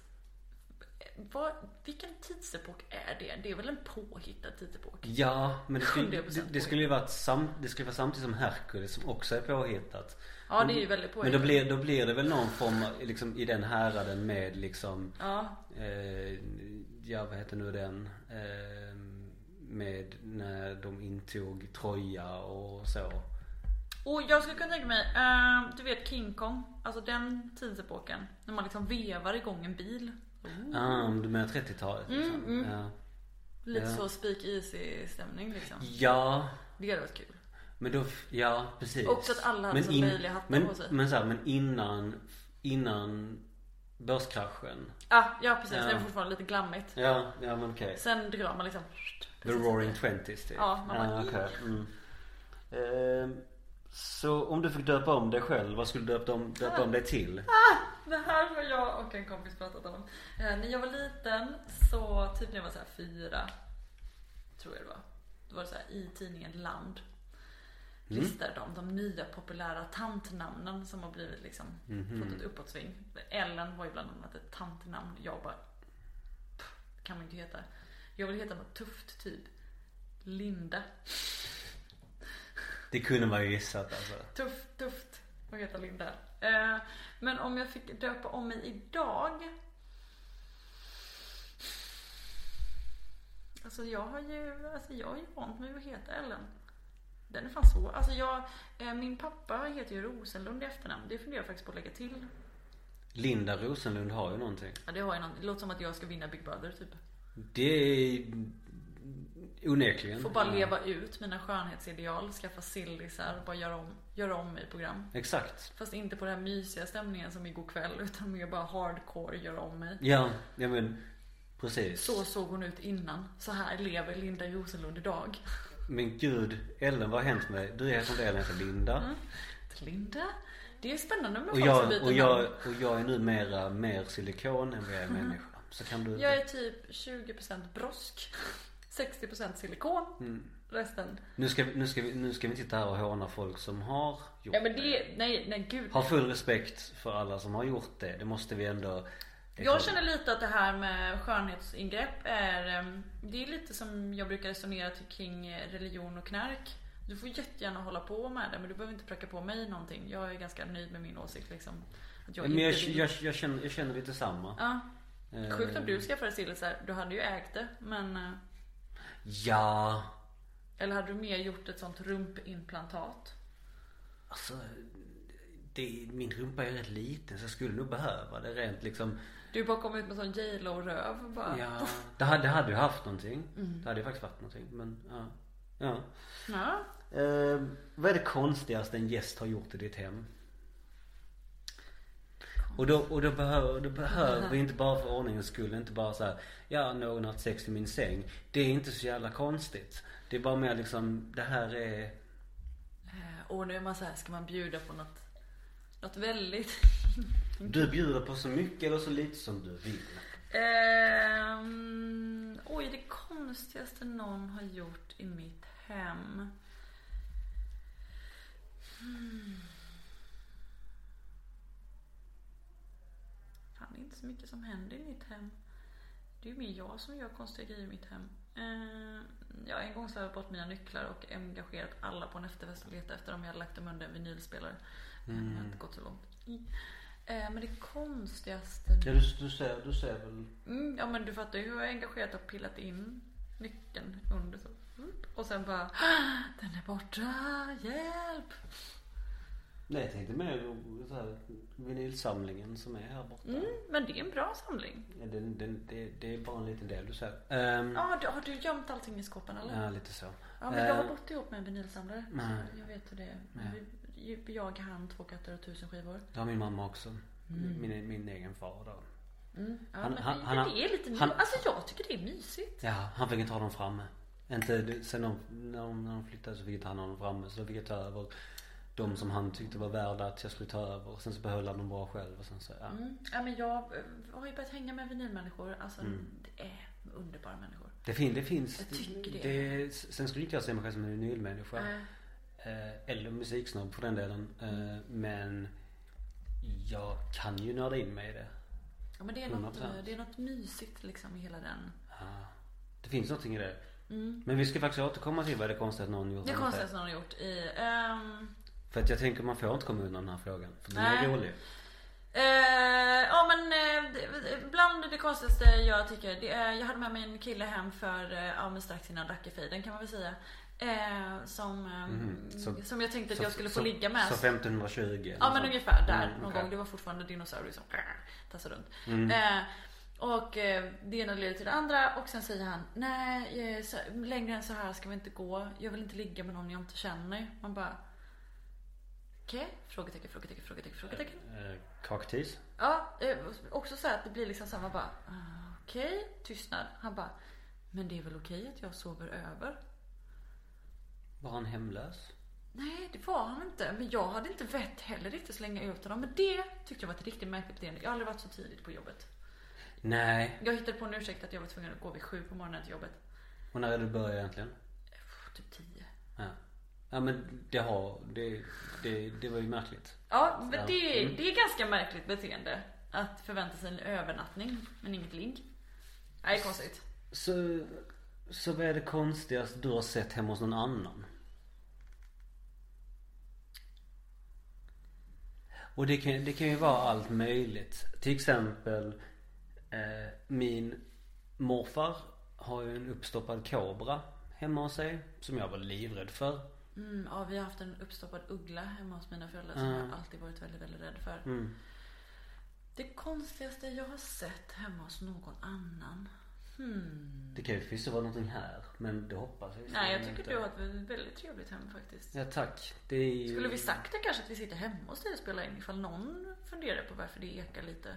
Vad, Vilken tidsepok är det? Det är väl en påhittad tidsepok? Ja, men det skulle, 100% det, det skulle ju varit sam, det skulle vara samtidigt som Hercules som också är påhittat. Ja det är ju väldigt Men påhittat då blir, då blir det väl någon form liksom i den häraden med liksom Ja, eh, Ja vad heter nu den eh, Med när de intog Troja och så och jag skulle kunna tänka mig, eh, du vet King Kong Alltså den tidsepoken När man liksom vevar igång en bil Ah, du menar 30-talet liksom. Mm, mm. Ja. Lite Ja. så speak easy stämning liksom ja Det hade varit kul Men då, ja precis Också att alla hade så löjliga hattar men, på sig. Men så här, men innan Innan Börskraschen Ja, ja precis, Ja. det är fortfarande lite glammigt Ja, ja men okej Sen drar man liksom The roaring twenties typ Ja, man bara, okej. mm. Ehm, Så om du fick döpa om dig själv, vad skulle du döpa om, döpa om dig till? Det här har jag och en kompis pratat om. Eh, när jag var liten så, typ när jag var så fyra, tror jag det var. Då var det så här i tidningen Land. Listade de de nya populära tantnamnen som har blivit liksom, fått ett uppåtsving. Ellen var ju bland annat ett tantnamn. Jag bara, pff, kan man inte heta. Jag vill heta något tufft typ. Linda. Det kunde man ju gissat alltså Tufft, tufft att heta Linda. Eh, men om jag fick döpa om mig idag. Alltså jag har ju, alltså jag har ju vant mig att heta Ellen. Den är fan svår. Alltså jag, eh, min pappa heter ju Rosenlund i efternamn. Det funderar jag faktiskt på att lägga till. Linda Rosenlund har ju någonting Ja, det har ju någon, det låter som att jag ska vinna Big Brother typ. Det onekligen Får bara Ja. leva ut mina skönhetsideal, skaffa sillisar och bara göra om, göra om mig i program. Exakt Fast inte på den här mysiga stämningen som igår kväll utan mer bara hardcore göra om mig. Ja, ja men precis Så såg hon ut innan. Så här lever Linda Rosenlund idag. Men gud, Ellen vad har hänt med? Du heter inte Ellen, heter Linda Linda? Det är spännande med och, folk som byter och, jag, namn. och jag är numera mer silikon än vad jag är människa Så kan du Jag är typ 20% brosk. 60% silikon. Mm. Resten. nu, ska, vi- nu, ska vi, nu ska vi inte sitta här och håna folk som har gjort Ja men det, nej, nej gud. Ha full respekt för alla som har gjort det. Det måste vi ändå Jag känner lite att det här med skönhetsingrepp är, em, det är lite som jag brukar resonera till kring eh, religion och knark. Du får jättegärna hålla på med det men du behöver inte pracka på mig någonting. Jag är ganska nöjd med min åsikt liksom. Att jag Men jag, vill. jag, jag, känner, jag känner lite samma. Ja. Eh, Sjukt om du skaffade sillisar. Du hade ju ägt det men eh, Ja, Eller hade du mer gjort ett sånt rumpimplantat? alltså. Det, min rumpa är rätt liten så jag skulle nog behöva det rent liksom. Du bara kom ut med sån J röv bara. Ja, det hade, det hade ju haft någonting. Mm. Det hade ju faktiskt varit någonting. Men ja. ja. Ja. Eh, vad är det konstigaste en gäst har gjort i ditt hem? Och då, och då behöver, då behöver vi inte bara för ordningens skull, inte bara så här, ja någon har haft sex i min säng. Det är inte så jävla konstigt. Det är bara mer liksom, det här är, Eh, Och nu är man så här, ska man bjuda på något, något väldigt du bjuder på så mycket eller så lite som du vill. Ehm, oj, det konstigaste någon har gjort i mitt hem. Hmm. Det är inte så mycket som händer i mitt hem. Det är ju mer jag som gör konstiga grejer i mitt hem. Ehm, ja, en gång så har jag bort mina nycklar och engagerat alla på en efterfest och letat efter dem. Jag hade lagt dem under en vinylspelare. Men det har inte gått så långt. Eh, men det konstigaste Ja du, du ser, du ser väl, Mm, ja men du fattar ju hur jag engagerat och pillat in nyckeln under så. upp. Och sen bara, "Ah, den är borta, hjälp! Nej jag tänkte mer så här, vinylsamlingen som är här borta. Mm, men det är en bra samling. Ja, den, den, det, det är bara en liten del du ser. Ehm, Ja, du, har du gömt allting i skåpen eller? ja lite så. Ja men jag har Eh, bott ihop med en vinylsamlare. Så jag vet hur det är. Vi, jag, han, två katter och tusen skivor. Det har min mamma också. Min, min egen far då. Mm. Ja, Han- men, han- det, han- det är lite han- Alltså jag tycker det är mysigt. Ja, han fick inte ha dem framme. Inte, det- sen de, när, de, när de flyttade så fick inte han ha dem framme så då fick jag ta över de som han tyckte var värda att jag skulle ta över. Och sen så behöll han dem bara själv och sen så, ja. Mm. Ja men jag eh, har ju börjat hänga med vinylmänniskor. Alltså Mm. det är underbara människor. Det, fin, det finns. Jag tycker det. det. Sen skulle inte jag se mig själv som en vinylmänniska. Äh, Eh, eller musiksnobb för den delen. Eh, men jag kan ju nörda in mig i det. ja men det är, något, 100%. eh, det är något mysigt liksom i hela den. Ja. Det finns någonting i det. Mm. Men vi ska faktiskt återkomma till vad det är konstigt att någon gjort Det är konstigt som någon har gjort i... ehm, För att jag tänker man får inte komma undan den här frågan. För den Nej. är rolig. Eh, ja men eh, bland det konstigaste jag tycker, det är, jag hade med mig en kille hem för, eh, ja men strax innan Dackefejden kan man väl säga. Eh, som, Mhm, så- som jag tänkte att jag skulle få så, ligga med. Så 1520? Ja men ungefär där Mm, någon gång. Det var fortfarande dinosaurier som tassade runt. Mm. Eh, och eh, det ena leder till det andra och sen säger han Nej, eh, så, längre än så här ska vi inte gå. Jag vill inte ligga med någon jag inte känner. Man bara Okej? Frågetecken, frågetecken, frågetecken, frågetecken. Eh, Kaktis? Ja, eh, också så här att det blir liksom samma bara ah, Okej, tystnad. Han bara Men det är väl okej att jag sover över? Var han hemlös? Nej, det var han inte. Men jag hade inte vett heller riktigt slänga ut honom. Men det tyckte jag var ett riktigt märkligt beteende. Jag har aldrig varit så tidigt på jobbet. Nej. Jag hittade på en ursäkt att jag var tvungen att gå vid sju på morgonen till jobbet. Och när är det du började egentligen? Pff, Typ tio. Ja. Ja men det har, det, det, det var ju märkligt. Ja, men Ja. det, Mm. det är ganska märkligt beteende. Att förvänta sig en övernattning, men inget ligg. Nej, konstigt. Så, så vad är det konstigaste du har sett hemma hos någon annan? Och det kan, det kan ju vara allt möjligt. Till exempel eh, min morfar har ju en uppstoppad kobra hemma hos sig. Som jag var livrädd för. Mm, ja, vi har haft en uppstoppad uggla hemma hos mina föräldrar som jag alltid varit väldigt, väldigt rädd för. Mm. Det konstigaste jag har sett hemma hos någon annan. Hmm. Det kan ju förvisso vara någonting här. Men det hoppas jag Nej, jag tycker inte. du har ett väldigt trevligt hem faktiskt. Ja tack. Det är. Skulle vi sagt det kanske att vi sitter hemma hos dig och spelar in ifall någon funderar på varför det ekar lite?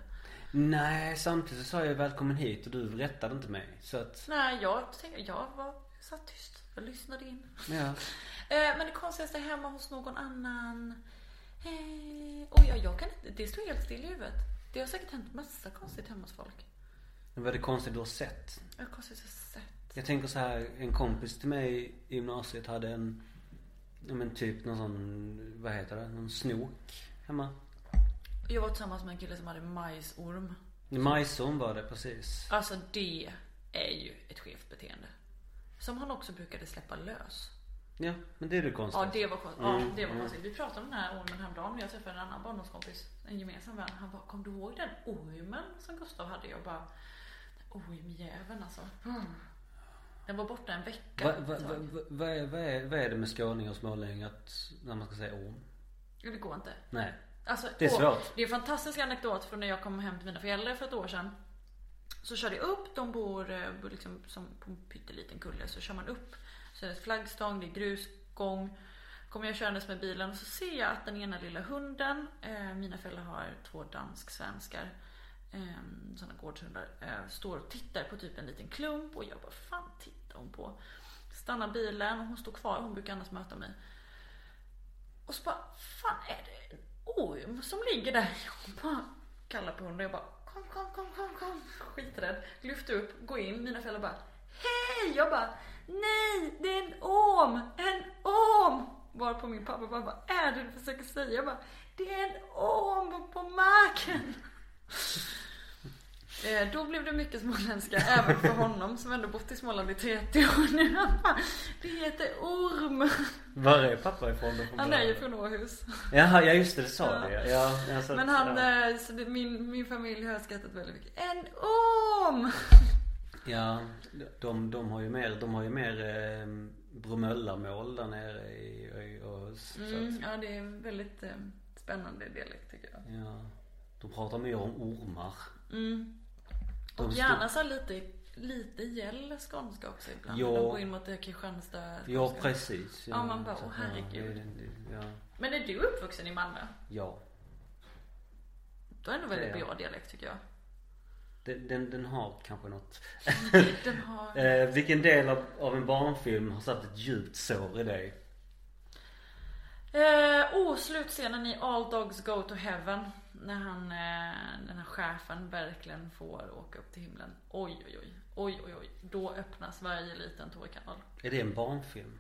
Nej, samtidigt så sa jag välkommen hit och du rättade inte mig. Så att, Nej, jag tänkte, jag var satt tyst. Jag lyssnade in. ja. Eh, men det konstigaste hemma hos någon annan. Eh, oj, ja, jag kan inte, det står helt still i huvudet. Det har säkert hänt massa konstigt hemma hos folk. Men vad är det konstigt du har sett? Vad är det konstigaste jag sett? Jag tänker så här, en kompis till mig i gymnasiet hade en, men typ någon sån, vad heter det, någon snok hemma. Jag var tillsammans med en kille som hade majsorm. Majsorm var det precis. Alltså det är ju ett skevt beteende. Som han också brukade släppa lös. Ja, men det är det konstiga. Ja det var konstigt. Ja, Mm, det var mm. konstigt. Vi pratade om den här ormen häromdagen. Jag träffade en annan barndomskompis, en gemensam vän. Han bara, kom du ihåg den ormen som Gustav hade? Jag bara, ormjäveln alltså. Mm. Den var borta en vecka. Va, va, va, va, vad, är, vad, är, vad är det med skåningar och smålänningar att, när man ska säga orm? Det går inte. Nej. Alltså, Det är åh, svårt. Det är en fantastisk anekdot från när jag kom hem till mina föräldrar för ett år sedan. Så körde jag upp, de eh, bor, liksom som på en pytteliten kulle. Så kör man upp, så är det flaggstång, det är grusgång. Kommer jag körandes med bilen och så ser jag att den ena lilla hunden, eh, mina föräldrar har två dansk-svenskar, eh, sådana gårdshundar, eh, står och tittar på typ en liten klump och jag bara, fan tittar hon på? Stannar bilen och hon står kvar, hon brukar annars möta mig. Och så bara, fan är det en orm som ligger där? Jag bara kallar på hunden och jag bara, kom, kom, kom, kom, kom. Skiträdd. Lyfte upp, gå in. Mina föräldrar bara, hej! Jag bara, nej, det är en orm! En orm! Varpå min pappa bara, vad är det du försöker säga? Jag bara, det är en orm på marken! Eh, Då blev det mycket småländska, även för honom som ändå bott i Småland i 30 år nu. Det heter orm. Var är pappa ifrån då? Han är ju från Åhus. Jaha, ja just det, det sa Ja. du ja. ja Men han, ja. eh, så det, min, min familj har skrattat väldigt mycket. En orm! Ja, de, de har ju mer, de har ju mer eh, Bromöllamål där nere i, i Åhus. Mm, att- ja, det är en väldigt eh, spännande dialekt tycker jag. Ja. De pratar mer om ormar. Mm. De gärna så lite, lite gäll skånska också ibland. Ja. De går in mot Kristianstad. Ja, skånska. precis. Ja, man bara, åh, herregud. Ja, ja. Men är du uppvuxen i Malmö? ja. Är det ändå väldigt bra dialekt tycker jag. Den, den, den har kanske något. Den har... Eh, vilken del av, av en barnfilm har satt ett djupt sår i dig? Eh, oh, slutscenen i All Dogs Go to Heaven. När han, eh, den här chefen verkligen får åka upp till himlen. Oj, oj, oj. Oj, oj, oj. Då öppnas varje liten tårkanal. Är det en barnfilm?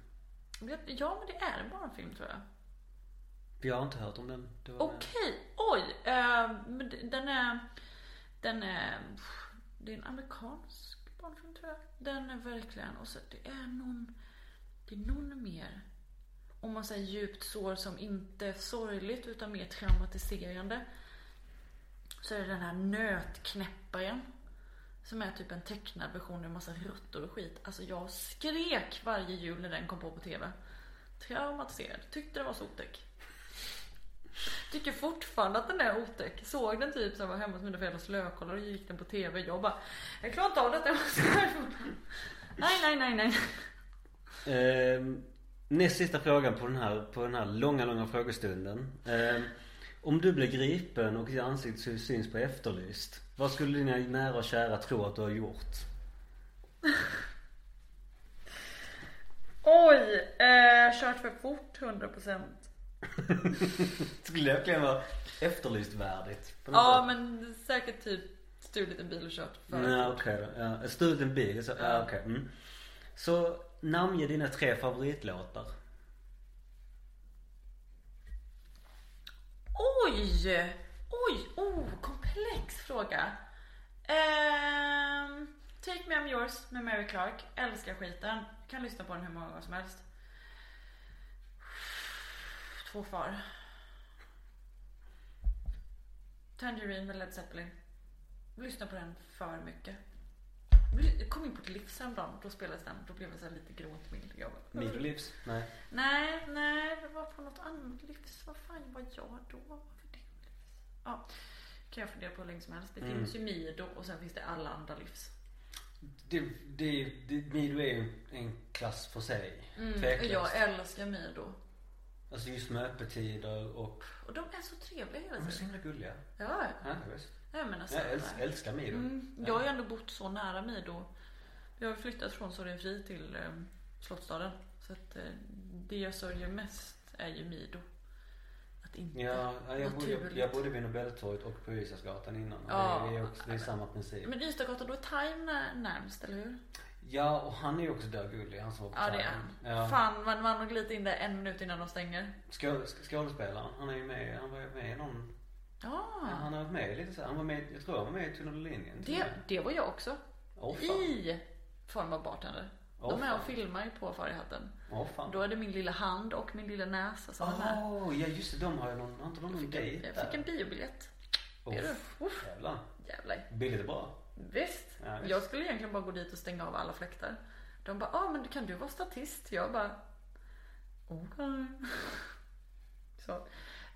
Ja, men det är en barnfilm tror jag. Vi har inte hört om den. Okej, oj. Eh, men d- den är, den är, det är en amerikansk barnfilm tror jag. Den är verkligen, och så det är någon, det är någon mer. Om man säger djupt sår som inte är sorgligt utan mer traumatiserande. Så är det den här nötknäpparen. Som är typ en tecknad version med massa råttor och skit. Alltså jag skrek varje jul när den kom på på TV. Traumatiserad. Tyckte den var så otäck. Tycker fortfarande att den är otäck. Såg den typ så var hemma hos mina föräldrars lökollar och gick den på TV. Jag bara, jag klarar inte av detta. Jag måste. Nej, nej, nej, nej. Eh, näst sista frågan på den här, på den här långa, långa frågestunden. Eh, om du blir gripen och ditt ansikte syns på Efterlyst. Vad skulle dina nära och kära tro att du har gjort? Oj, eh, kört för fort 100%. Skulle verkligen vara Efterlyst-värdigt. Ja, sätt. men säkert typ stulit en bil och kört för Nej fort. okej då. Ja, stulit en bil. Så, ja. Ja. okej. Mm. Så namnge dina tre favoritlåtar. Oj! Oj, oh, komplex fråga. Um, Take Me I'm Yours med Mary Clark. Älskar skiten. Kan lyssna på den hur många gånger som helst. Två kvar. Tangerine med Led Zeppelin. Lyssna på den för mycket. Jag kom in på ett livs häromdagen. Då spelades den. Då blev jag så här lite gråtmild. Jag bara, Middle Lips? Nej. Nej, nej, det var på något annat livs. Vad fan var jag då? Varför det livs? Ja, kan jag fundera på hur länge som helst. Det Mm. finns ju Mido och sen finns det alla andra livs. Det, det, det, Mido är ju en klass för sig. Mm, och Tveklöst. jag älskar Mido. Alltså just med öppettider och... Och de är så trevliga hela De är så tiden. himla gulliga. Ja, Ja, visst. Jag menar så. Jag älskar, älskar Mido. Mm, jag har ju ändå bott så nära Mido. Jag har flyttat från Sorgenfri till eh, Slottsstaden. Så att eh, det jag sörjer mest är ju Mido. Att inte Ja, ja, jag, bodde, naturligt. jag bodde vid Nobeltorget och på Ystadsgatan innan. Och Ja. det, är också, det är samma princip. Men Ystadgatan, då är Time när- närmst, eller hur? Ja, och han är ju också dögullig. Han som var på Ja det är Time. han. Ja. Fan man, man har glidit in där en minut innan de stänger. Skå, skådespelaren, han är ju med, han var ju med i någon, Ja, han har varit med lite så här, han var med, jag tror han var med i Tunnel och linjen. till Det, och det var jag också. Fan. I form av bartender. Åh, De är och filmar ju på Farihatten. Fan. Då är det min lilla hand och min lilla näsa som är med. Ja just det, de har ju någon, har inte de någon dejt Jag fick en biobiljett. Är du? Uff, Jävlar. jävlar. Billigt är bra. Visst. Ja, visst. Jag skulle egentligen bara gå dit och stänga av alla fläktar. De bara, ah men kan du vara statist? Jag bara, okej. Så.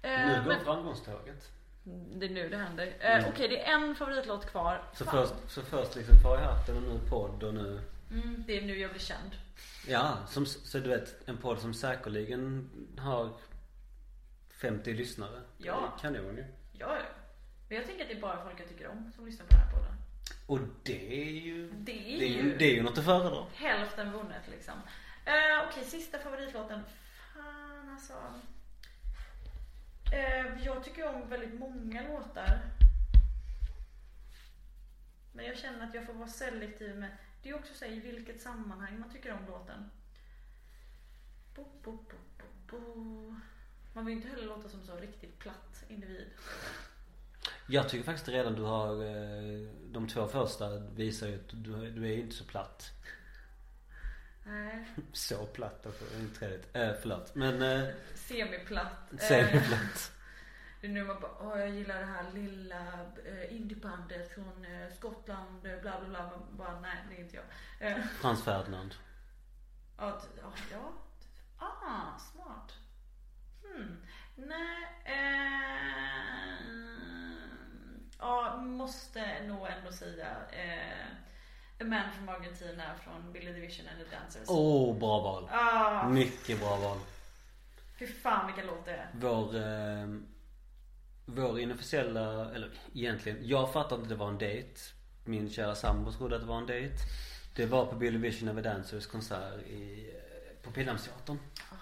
Eh, Nu går men framgångståget. Det är nu det händer. Eh, Mm. Okej, det är en favoritlåt kvar. Så Fan. först, så först liksom Far i hatten och nu podd och nu Mm, det är nu jag blir känd. Ja, som, så du vet en podd som säkerligen har 50 lyssnare. Ja. Det är Kanon ju. Ja, ja. Men jag tänker att det är bara folk jag tycker om som lyssnar på den här podden. Och det är ju Det är det är ju ju, det är ju något att föredra. hälften vunnet liksom. Eh, Okej, sista favoritlåten. Fan alltså. Eh, jag tycker om väldigt många låtar. Men jag känner att jag får vara selektiv med. Det är också så här, i vilket sammanhang man tycker om låten. Bo, bo, bo, bo, bo. Man vill inte heller låta som så riktigt platt individ. Jag tycker faktiskt redan du har eh, de två första visar ju att du, du är inte så platt. Nej, Så platt också, det är inte trevligt. Eh, förlåt. Men eh, semiplatt. Eh, semiplatt. Det är nu man bara, åh jag gillar det här lilla eh, indiebandet från eh, Skottland, eh, bla bla bla. Man bara, nej det är inte jag. Eh, Frans Ferdinand. ja, ja, ja. Ah, smart. Hmm. Nej, eh, ja, måste nog ändå säga eh, A Man from Argentina från Billy Division and the Dancers. Åh, oh, bra val. Ah, Mycket bra val. fy fan vilken låt det är. Vår, eh, vår inofficiella, eller egentligen, jag fattade inte det var en dejt. min kära sambo trodde att det var en dejt. Det var på Billy Vision of a Dancers konsert i, eh, på Pildammsteatern.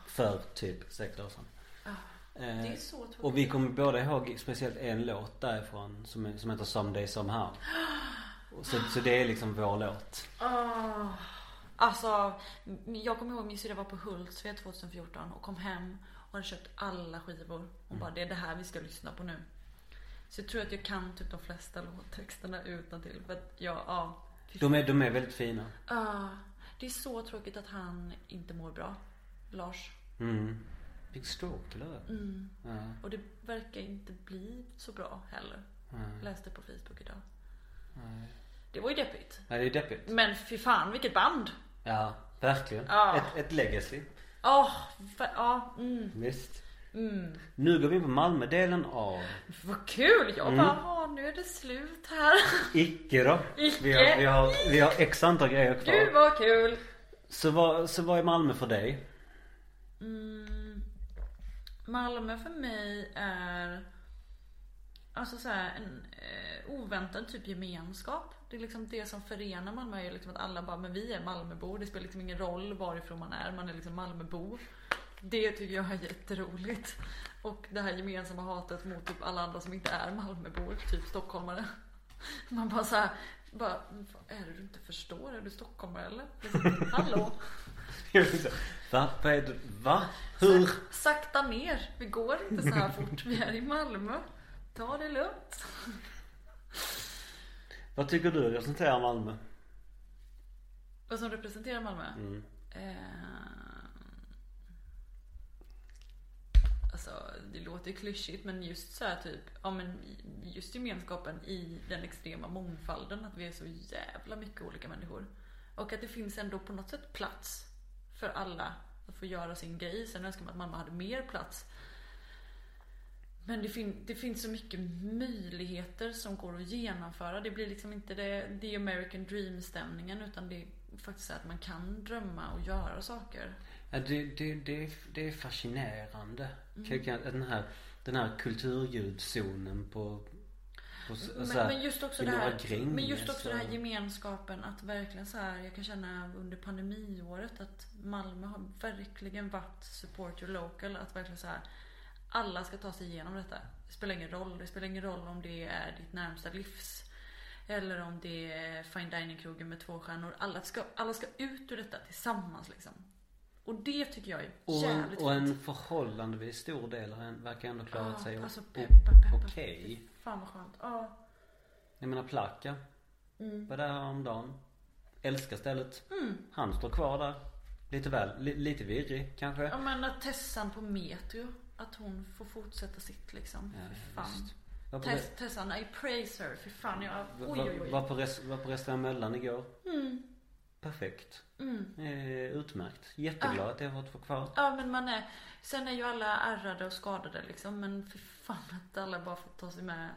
För typ sex år sedan. Ah, Eh, det är så tråkigt. och vi kommer båda ihåg speciellt en låt därifrån som, som heter Someday Somehow. Så, så det är liksom vår låt. Ah, alltså, jag kommer ihåg min syrra var på Hultsfred 2014 och kom hem och hade köpt alla skivor. Och bara, det är det här vi ska lyssna på nu. Så jag tror att jag kan typ de flesta låttexterna utantill För att jag, ja. De är, de är väldigt fina. Ah, det är så tråkigt att han inte mår bra. Lars. Mm. Big stroke eller? Mm. Ja. Och det verkar inte bli så bra heller. Nej. Läste på Facebook idag. Nej. Det var ju deppigt. Nej, det är deppigt. Men fy fan vilket band! Ja, verkligen. Ja. Ett, ett legacy. Va- ja, mm, Visst. mm. Nu går vi in på Malmödelen av Vad kul! Jag Mm. bara, "Ah, nu är det slut här. Icke då. Icke. Vi har, vi har, vi har x antal grejer kvar. Gud vad kul! Så vad, så vad är Malmö för dig? Mm. Malmö för mig är Alltså så här, en eh, oväntad typ gemenskap. Det är liksom det som förenar Malmö är ju liksom att alla bara, men vi är Malmöbor. Det spelar liksom ingen roll varifrån man är, man är liksom Malmöbo. Det tycker jag är jätteroligt. Och det här gemensamma hatet mot typ alla andra som inte är Malmöbor, typ stockholmare. Man bara så här, bara, vad är det du inte förstår? Är du stockholmare eller? Liksom, Hallå? Va? Vad är det? Va? Hur? Sakta ner, vi går inte så här fort. Vi är i Malmö. Ta det lugnt. Vad tycker du representerar Malmö? Vad som representerar Malmö? Mm. Eh, alltså, det låter klyschigt men just så här typ, ja men just gemenskapen i den extrema mångfalden. Att vi är så jävla mycket olika människor. Och att det finns ändå på något sätt plats för alla att få göra sin grej. Sen önskar man att mamma hade mer plats. Men det, fin- det finns så mycket möjligheter som går att genomföra. Det blir liksom inte det, the American dream stämningen utan det är faktiskt så att man kan drömma och göra saker. Ja, det, det, det, är, det är fascinerande. Mm. Den här, den här kulturljudzonen på, så- Men, så här, men just också det här, Gränges men just också den här gemenskapen att verkligen så här, jag kan känna under pandemiåret att Malmö har verkligen varit support your local. Att verkligen så här, alla ska ta sig igenom detta. Det spelar ingen roll. Det spelar ingen roll om det är ditt närmsta livs. Eller om det är fine dining-krogen med två stjärnor. Alla ska, alla ska ut ur detta tillsammans liksom. Och det tycker jag är Och en, jävligt och en förhållandevis stor del en, verkar ändå klarat Ja, sig alltså o- peppa, peppa. okej. Fan vad skönt. Ja. Jag menar Plaka. Mm. Var där om dagen. Älskar stället. Mm. Han står kvar där. Lite väl, li, lite virrig kanske. Ja men Tessan på Metro, att hon får fortsätta sitt liksom. Ja, Fy fan. visst. Var på, Tess, Tessan, I praise her. Fy fan jag, oj oj oj. var, på res, var på restaurang Mellan igår. Mm, Perfekt. mm. Eh, utmärkt. Jätteglad att jag har fått vara kvar. Ja men man är, sen är ju alla ärrade och skadade liksom. Men fy fan att alla bara får ta sig med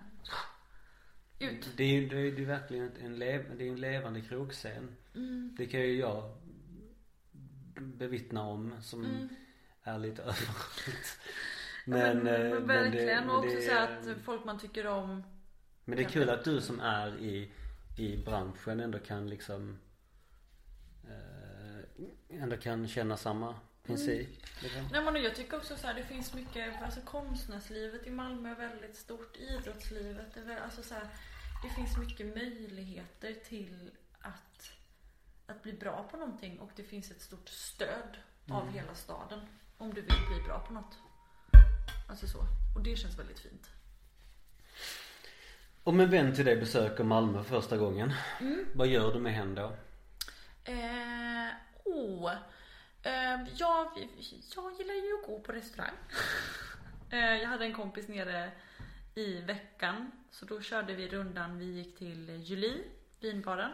ut. Det är ju det är, det är verkligen en, lev, det är en levande krogscen. Mm, Det kan ju jag bevittna om som mm. Är lite överallt. Men, Men, men, eh, verkligen. och också det, så att folk man tycker om. Men det är kul att du som är i, i branschen ändå kan liksom eh, Ändå kan känna samma princip. Liksom. Nej men jag tycker också så här, det finns mycket, alltså konstnärslivet i Malmö är väldigt stort, idrottslivet är alltså så här, det finns mycket möjligheter till att, att bli bra på någonting och det finns ett stort stöd av Mm. hela staden om du vill bli bra på något. Alltså så. Och det känns väldigt fint. Om en vän till dig besöker Malmö för första gången. Mm. Vad gör du med henne då? Eh, oh. Eh, jag, jag gillar ju att gå på restaurang. eh, jag hade en kompis nere i veckan. Så då körde vi rundan. Vi gick till Julie, vinbaren.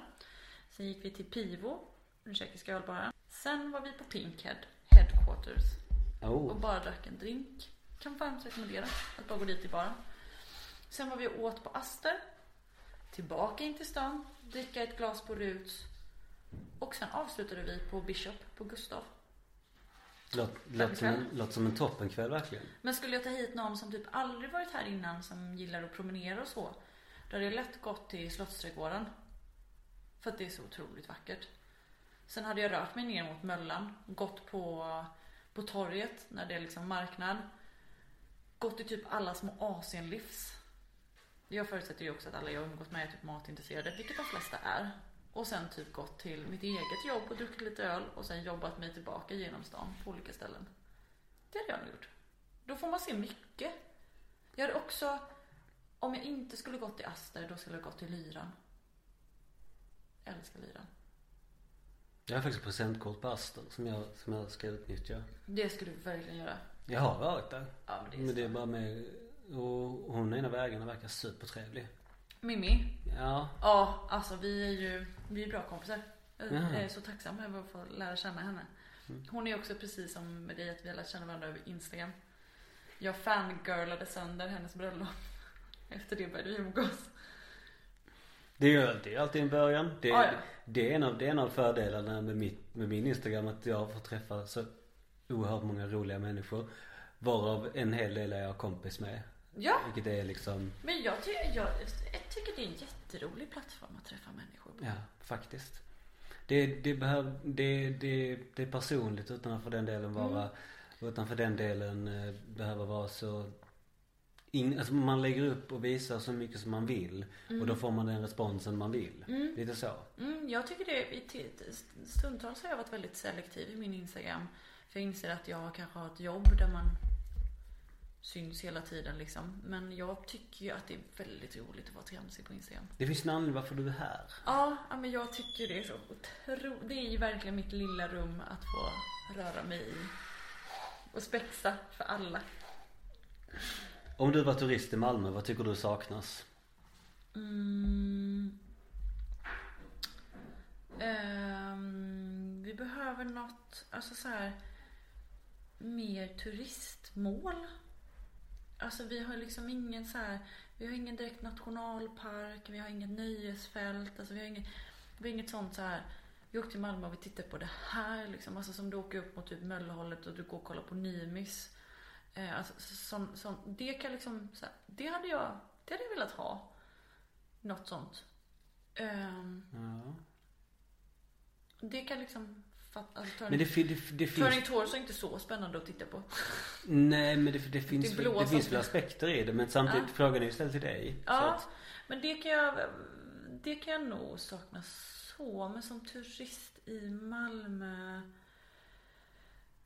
Sen gick vi till Pivo, den tjeckiska ölbaren. Sen var vi på Pinkhead, headquarters. Och Oh, bara drack en drink. Kan varmt rekommendera att bara gå dit i baren. Sen var vi och åt på Aster. Tillbaka in till stan. Dricka ett glas på Ruts. Och sen avslutade vi på Bishop på Gustav. låt, låt, som en, låt som en toppenkväll verkligen. Men skulle jag ta hit någon som typ aldrig varit här innan som gillar att promenera och så. Då hade jag lätt gått till Slottsträdgården. För att det är så otroligt vackert. Sen hade jag rört mig ner mot Möllan, gått på, på torget när det är liksom marknad. Gått i typ alla små Asienlivs. Jag förutsätter ju också att alla jag umgås med är typ matintresserade, vilket de flesta är. Och sen typ gått till mitt eget jobb och druckit lite öl och sen jobbat mig tillbaka genom stan på olika ställen. Det hade jag nog gjort. Då får man se mycket. Jag hade också, om jag inte skulle gått till Aster, då skulle jag gått till Lyran. Jag älskar Lyran. Jag har faktiskt presentkort på Aster som jag, som jag ska utnyttja. Det skulle du verkligen göra. Jag har varit där. Ja, men det är Men det är bara med, och hon ena vägarna verkar supertrevlig. Mimmi. Ja. Ja, alltså vi är ju vi är bra kompisar. Jag Jaha. är så tacksam över att få lära känna henne. Hon är också precis som med dig att vi har lärt känna varandra över Instagram. Jag fangirlade sönder hennes bröllop. Efter det började vi umgås. Det är ju alltid, alltid en början. Det, Ja, ja. det, är en av, det är en av fördelarna med, mitt, med min Instagram att jag får träffa så oerhört många roliga människor. Varav en hel del är jag kompis med. Ja, Vilket är liksom, men jag, ty- jag, jag tycker det är en jätterolig plattform att träffa människor på. ja faktiskt. Det, det behöver, det, det, det är personligt utan att för den delen vara, utan för den delen eh, behöva vara så in, alltså man lägger upp och visar så mycket som man vill och då får man den responsen man vill. Lite så. Mm, jag tycker det, stundtals har jag varit väldigt selektiv i min Instagram. För jag inser att jag kanske har ett jobb där man syns hela tiden liksom. Men jag tycker ju att det är väldigt roligt att vara tramsig på Instagram. Det finns en anledning varför du är här. Ja, men jag tycker det är så otro... Det är ju verkligen mitt lilla rum att få röra mig i. Och spexa för alla. Om du var turist i Malmö, vad tycker du saknas? Mm. Um, vi behöver något, alltså så här mer turistmål. Alltså vi har liksom ingen så här, vi har ingen direkt nationalpark, vi har inget nöjesfält, alltså vi har inget, vi har inget sånt så här. Vi åkte till Malmö och vi tittade på det här liksom, alltså som du åker upp mot typ Möllehållet och du går och kollar på Nimis. Eh, alltså, sån, sån, det kan liksom, här, det hade jag, det hade jag velat ha. Något sånt. Ehm, Ja. det kan liksom alltså, Men Turning, det, det, det finns... Torso är inte så spännande att titta på. Nej men det, det finns, Det det finns väl aspekter i det men samtidigt, Ja. frågan är ju ställd till dig. Ja, att, men det kan jag, det kan jag nog sakna så. Men som turist i Malmö.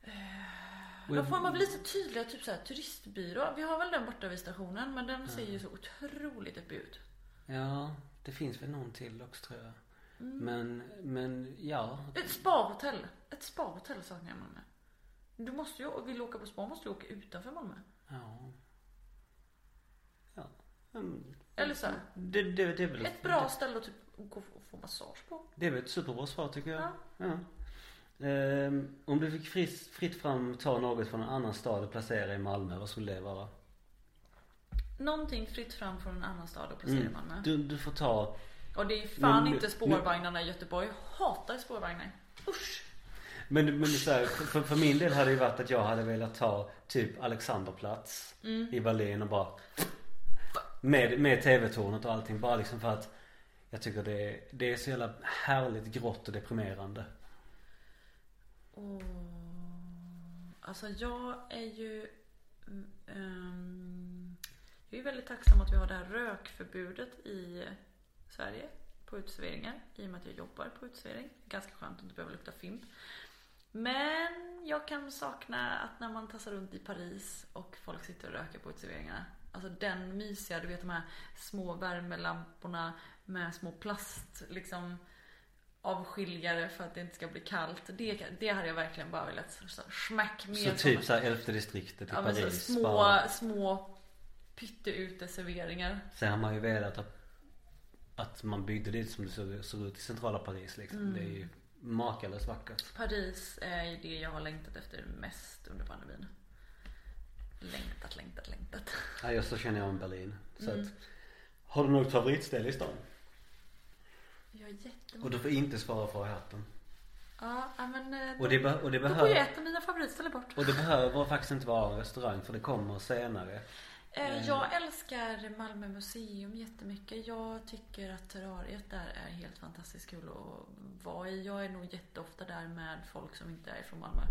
Eh, Då får man tydligare typ så här, turistbyrå. Vi har väl den borta vid stationen men den ser ju så otroligt deppig ut. ja, det finns väl någon till också tror jag. Mm. Men, men ja. Ett sparhotell. Ett sparhotell saknar jag Malmö. Du måste ju, vill du åka på spa måste du åka utanför Malmö. Ja. Ja. Mm. Eller så här, Det, det, det är väl ett bra ställe att typ gå och få massage på. Det är väl ett superbra svar tycker jag. Ja. Ja. Ehm, om du fick fritt, fritt fram ta något från en annan stad och placera i Malmö, vad skulle det vara? Någonting fritt fram från en annan stad och placera i Malmö. Du, du får ta, Och det är fan Men- inte spårvagnarna i Göteborg. Jag hatar spårvagnar. Usch. men, men så här, för, för min del hade det ju varit att jag hade velat ta typ Alexanderplats Mm. i Berlin och bara med, med TV-tornet och allting bara liksom för att jag tycker det är, det är så jävla härligt grått och deprimerande. Oh. Alltså jag är ju... um, jag är väldigt tacksam att vi har det här rökförbudet i Sverige på uteserveringar. I och med att jag jobbar på uteservering. Ganska skönt att inte behöva lukta fimp. Men jag kan sakna att när man tassar runt i Paris och folk sitter och röker på uteserveringarna. Alltså den mysiga, du vet de här små värmelamporna med små plast liksom avskiljare för att det inte ska bli kallt. Det, det hade jag verkligen bara velat så- smack mer Så typ såhär elfte distriktet i ja, men så Paris. små, bara. små pytteuteserveringar. Sen har man ju velat att, att man byggde det som det såg, såg ut i centrala Paris liksom. Mm. Det är ju makalöst vackert. Paris är det jag har längtat efter mest under pandemin. Längtat, längtat, längtat. Ja, just så känner jag om Berlin. Så Mm. att, har du något favoritställe i stan? Jag jättemånga. Och du får inte svara för hatten. Ja, men eh, Och det, be- och det då går ju behöver ett av mina favoritställen bort. och det behöver faktiskt inte vara en restaurang för det kommer senare. Eh, Jag älskar Malmö museum jättemycket. Jag tycker att terrariet där är helt fantastiskt kul att vara i. Jag är nog jätteofta där med folk som inte är från Malmö.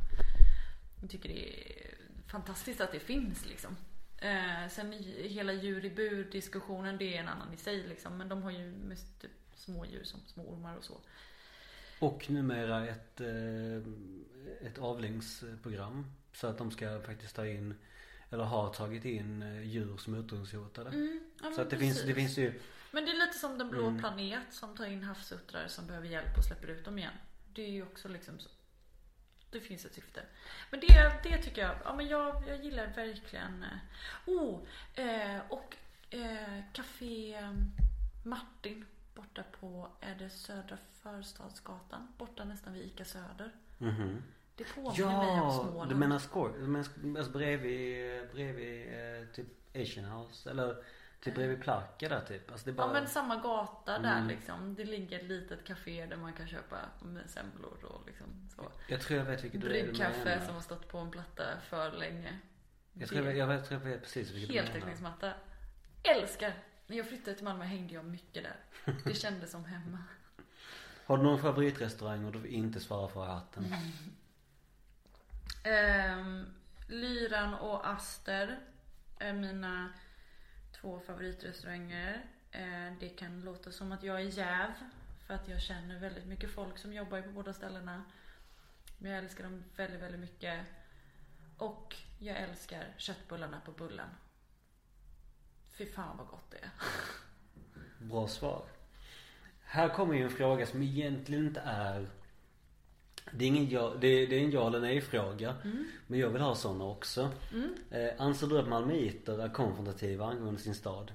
Jag tycker det är fantastiskt att det finns liksom. Eh, sen hela djur i bur diskussionen, det är en annan i sig liksom. Men de har ju mest typ små djur som små ormar och så. Och numera ett, eh, ett avlingsprogram. Så att de ska faktiskt ta in, eller har tagit in eh, djur som är utrotningshotade. Mm, ja, Så att det finns, det finns ju, Men det är lite som Den blå Mm. planet som tar in havsuttrar som behöver hjälp och släpper ut dem igen. Det är ju också liksom så. Det finns ett syfte. Men det, det tycker jag, ja men jag, jag gillar verkligen. eh, Oh, eh, och eh, Café Martin borta på, är det Södra Förstadsgatan? Borta nästan vid ICA Söder. mhm. Det påminner mig om Ja, Småland. du menar skoj, du menar alltså bredvid, bredvid eh, typ Asian House eller typ bredvid Plaka där typ. Alltså det bara, Ja men samma gata där Mm. liksom. Det ligger ett litet café där man kan köpa semlor och liksom så. Jag tror jag vet vilket du är Bryggkaffe menar. som har stått på en platta för länge. Jag tror jag, jag, vet, tror jag vet precis vilket du menar. Heltäckningsmatta. Älskar! När jag flyttade till Malmö hängde jag mycket där. Det kändes som hemma. Har du någon favoritrestaurang och du inte svarar för hatten? Ehm, Lyran och Aster är mina två favoritrestauranger. Eh, det kan låta som att jag är jäv. För att jag känner väldigt mycket folk som jobbar på båda ställena. Men jag älskar dem väldigt, väldigt mycket. Och jag älskar köttbullarna på Bullen. Fy fan vad gott det är. Bra svar. Här kommer ju en fråga som egentligen inte är det är, ingen ja, det, är, det är en ja eller nej fråga. Men jag vill ha sådana också. Mm. Eh, anser du att malmöiter är konfrontativa angående sin stad?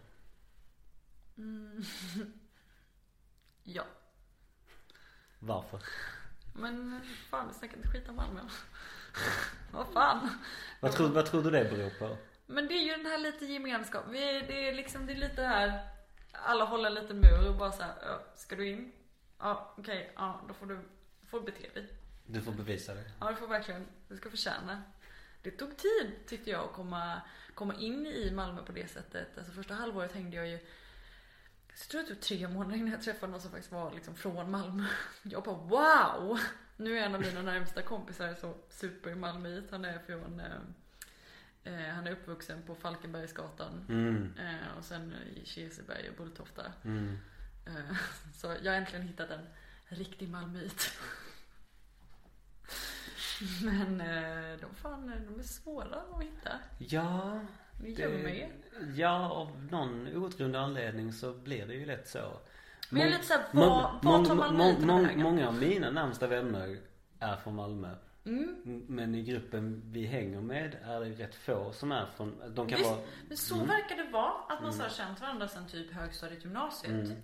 Ja. Varför? Men fan, vi snackar inte skit om Malmö. vad fan. Vad tror, vad tror du det beror på? Men det är ju den här lite gemenskap. Vi, det är liksom, det är lite här. Alla håller lite mur och bara så här, "Ja, ska du in? Ja, okej, ja, då får du, får bete dig. Du får bevisa det. Ja, du får verkligen, du ska förtjäna. Det tog tid tyckte jag att komma, komma in i Malmö på det sättet. Alltså första halvåret hängde jag ju jag tror det tog tre månader innan jag träffade någon som faktiskt var liksom från Malmö. Jag bara wow! Nu är en av mina närmsta kompisar så super Malmöit. Han är från eh, eh, Han är uppvuxen på Falkenbergsgatan. Mm, Eh, och sen i Kirseberg och Bulltofta. mm. Eh, så jag har äntligen hittat en riktig Malmöit. Men eh, de, fan, de är svåra att hitta. Ja, Det gör mig. ja, av någon outgrundlig anledning så blir det ju lätt så. Men jag är lite såhär, mång- vad tar Malmöiterna mång- vägen? Många av mina närmsta vänner är från Malmö. Mm. M- Men i gruppen vi hänger med är det rätt få som är från, de kan Visst, vara Men så Mm. verkar det vara. Att man så har känt varandra sen typ högstadiet, gymnasiet. Mm.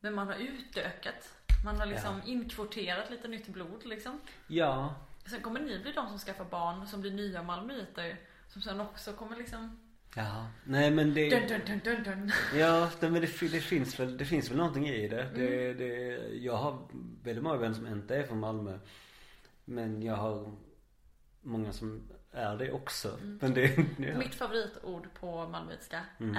Men man har utökat. Man har liksom inkvoterat lite nytt blod liksom. Ja, Sen kommer ni bli de som skaffar barn, som blir nya malmöiter. Som sen också kommer liksom... ja, nej men det Dun, dun, dun, dun. Ja, men det, det finns väl, det finns väl någonting i det. det, Mm. det jag har väldigt många vänner som inte är från Malmö. Men jag har många som är det också. Men det, ja. Mitt favoritord på malmöitiska, Mm.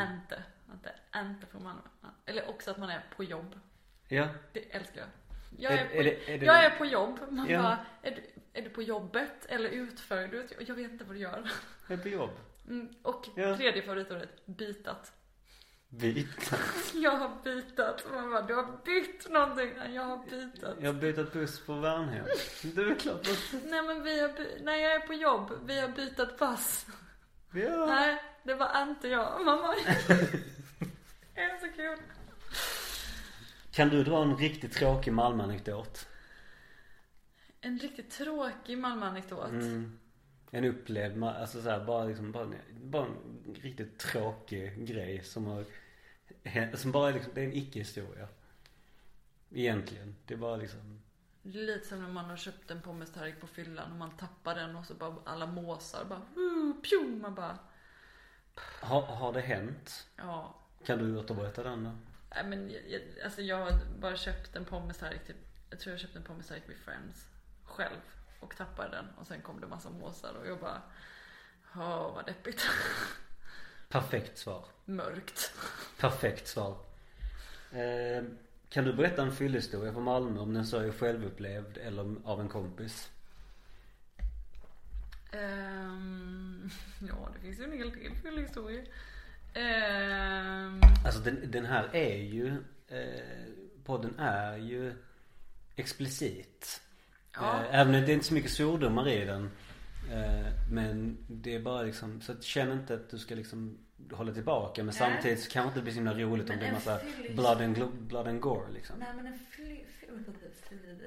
det är inte från Malmö. Eller också att man är på jobb. ja. Det älskar jag. Jag Är- är, på, är det- är det- jag är på jobb. Man Ja. bara, är du, är du på jobbet eller utför? Du jag- vet inte vad du gör. Jag är på jobb. Mm. Och Ja. tredje favoritordet, bytat. Vit. Jag har bytat. Man bara, du har bytt någonting. Nej, Jag har bytat. Jag har bytt buss på Värnhem. Det är väl klart. Nej men vi har by- när jag är på jobb, vi har bytt pass. Ja. Nej, det var inte jag. Mamma. det är så kul. Kan du dra en riktigt tråkig Malmö-anekdot? En riktigt tråkig Malmö-anekdot. Mm. En upplevd, alltså så här, bara liksom, bara, bara en riktigt tråkig grej som har som bara är liksom, det är en icke-historia. Egentligen. Det är bara liksom, Det är lite som när man har köpt en pommes-tallrik på fyllan och man tappar den och så bara alla måsar bara uh, pju, man bara har, har det hänt? ja. Kan du återberätta den då? Nej men jag, jag, alltså jag har bara köpt en pommes-tallrik typ, jag tror jag köpte en pommes-tallrik vid Friends själv och tappade den och sen kom det massa måsar och jag bara Åh vad deppigt. Perfekt svar. Mörkt. Perfekt svar. Eh, kan du berätta en fyllehistoria från Malmö om den så är självupplevd eller av en kompis? Ehm, ja, det finns ju en hel del fyllehistorier. Ehm, Alltså den, den här är ju, eh, podden är ju explicit. Ja. Eh, även om det är inte så mycket svordomar i den. Eh, men det är bara liksom, så att känn inte att du ska liksom hålla tillbaka. Men Nej. samtidigt så kan det inte bli så himla roligt om Men det är massa fyllig- blood and, glo- blood and gore liksom. nej men en fyllig, fyllig,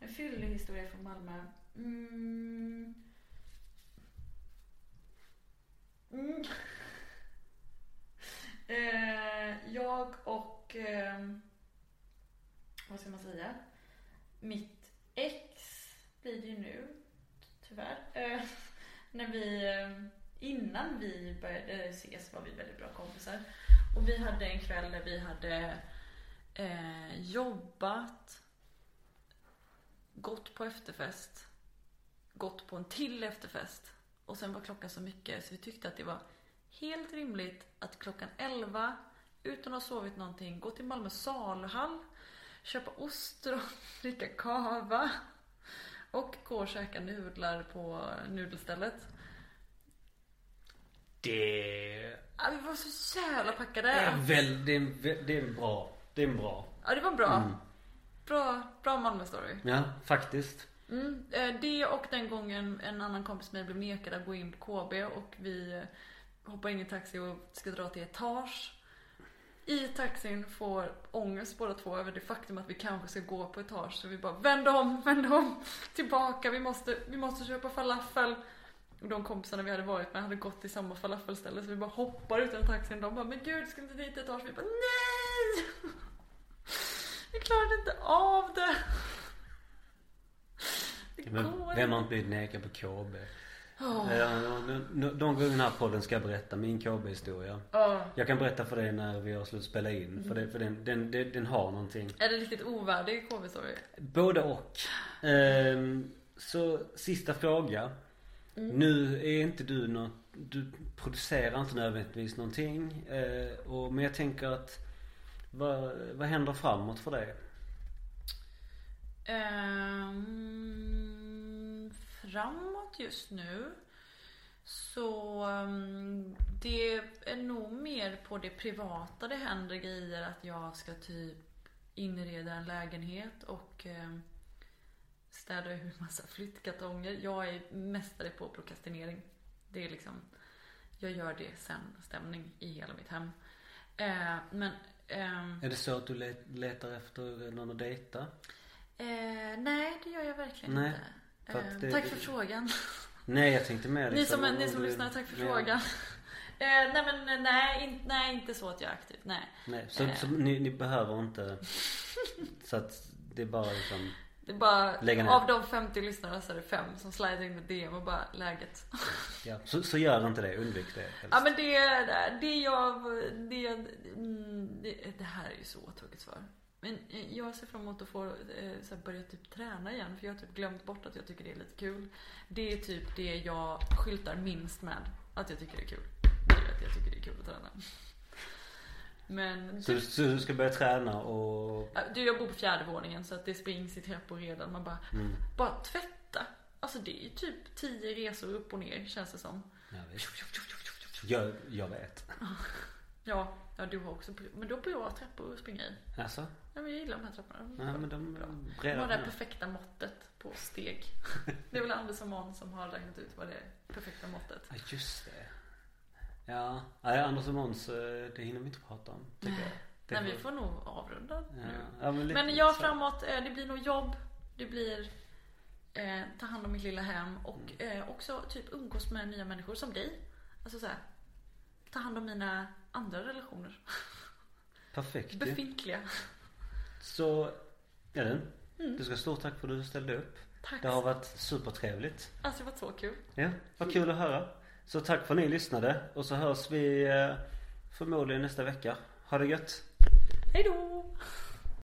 en fyllig historia från Malmö. Mm. Mm. Eh, jag och, ehm, vad ska man säga? Mitt ex blir det ju nu, tyvärr. Eh, när vi, eh, innan vi började eh, ses var vi väldigt bra kompisar. Och vi hade en kväll där vi hade eh, jobbat, gått på efterfest, gått på en till efterfest och sen var klockan så mycket så vi tyckte att det var helt rimligt att klockan 11 utan att ha sovit någonting gå till Malmö saluhall, köpa ostron, dricka kava och gå och käka nudlar på nudelstället. Det Ja, vi var så jävla packade. är väl, det är, en det är en bra, det är en bra. Ja, det var bra. Mm. Bra, bra Malmö-story. Ja, faktiskt. Mm, eh, det och den gången en annan kompis med mig blev nekad att gå in på KB och vi eh, hoppar in i taxi och ska dra till etage. I taxin får ångest båda två över det faktum att vi kanske ska gå på etage. Så vi bara vänd om, vänd om, tillbaka, vi måste, vi måste köpa falafel. Och de kompisarna vi hade varit med hade gått till samma falafelställe så vi bara hoppar ut ur taxin. De bara, men gud ska inte dit etage? Vi bara, nej! Vi klarade inte av det. Det går vem har inte blivit nekad på KB? Eh, De gånger den här podden ska jag berätta min KB-historia. Ja. Jag kan berätta för dig när vi har slut spela in. För, det, för den, den, den, den har någonting. Är det riktigt ovärdig KB-story? Både och. Ehm, så sista fråga. Nu är inte du något, du producerar inte nödvändigtvis någonting. Eh, och, men jag tänker att vad, vad händer framåt för dig? Ehm, framåt just nu så ehm, det är nog mer på det privata det händer grejer att jag ska typ inreda en lägenhet och ehm, städa ur massa flyttkartonger. Jag är mästare på prokrastinering. Det är liksom, jag gör det sen stämning i hela mitt hem. Eh, men ehm, Är det så att du let, letar efter någon att dejta? Eh, nej, det gör jag verkligen Nej, inte. För Eh, det- tack för frågan. Nej jag tänkte mer Ni liksom som, om ni som du- lyssnar, tack för Ja. frågan. Eh, nej men nej, in, nej, inte så att jag är aktiv. Nej. Nej, så, Eh. så ni, ni behöver inte Så att det är bara liksom Det är bara, Lägga ner. av de 50 lyssnarna så är det fem som slider in med DM och bara läget. Ja, så, så gör inte det, undvik det helst. Ja men det, det jag, det, mm, det, det här är ju så tråkigt svar. Men eh, jag ser fram emot att få eh, så här, börja typ träna igen för jag har typ glömt bort att jag tycker det är lite kul. Det är typ det jag skyltar minst med. Att jag tycker det är kul. Det är att jag tycker det är kul att träna. Men Så, så du ska börja träna och Du, jag bor på fjärde våningen så att det springs i trappor redan. Man bara, mm, bara tvätta. Alltså det är typ tio resor upp och ner känns det som. jag, vet. Jag, jag vet. Ja, ja du har också, men då bor jag trappor att springa i. Alltså? Ja, men jag gillar de här trapporna. Nej men de Bra. De har det perfekta måttet på steg. Det är väl Anders och Måns som har räknat ut vad det är perfekta måttet. Ja just det. Ja, nej Anders och Måns, eh, det hinner vi inte prata om. Tycker jag. Det Nej, vi får nog avrunda Ja, nu. ja, men, Men jag så. framåt, eh, det blir nog jobb. Det blir eh, ta hand om mitt lilla hem och eh, också typ umgås med nya människor som dig. Alltså så här, ta hand om mina andra relationer. Perfekt. Befintliga. Så, Elin. Mm. Du ska ha stort tack för att du ställde upp. Tack. Det har varit supertrevligt. Alltså det var så kul. Ja, vad kul att höra. Så tack för att ni lyssnade. Och så hörs vi eh, förmodligen nästa vecka. Ha det gött. Hej då!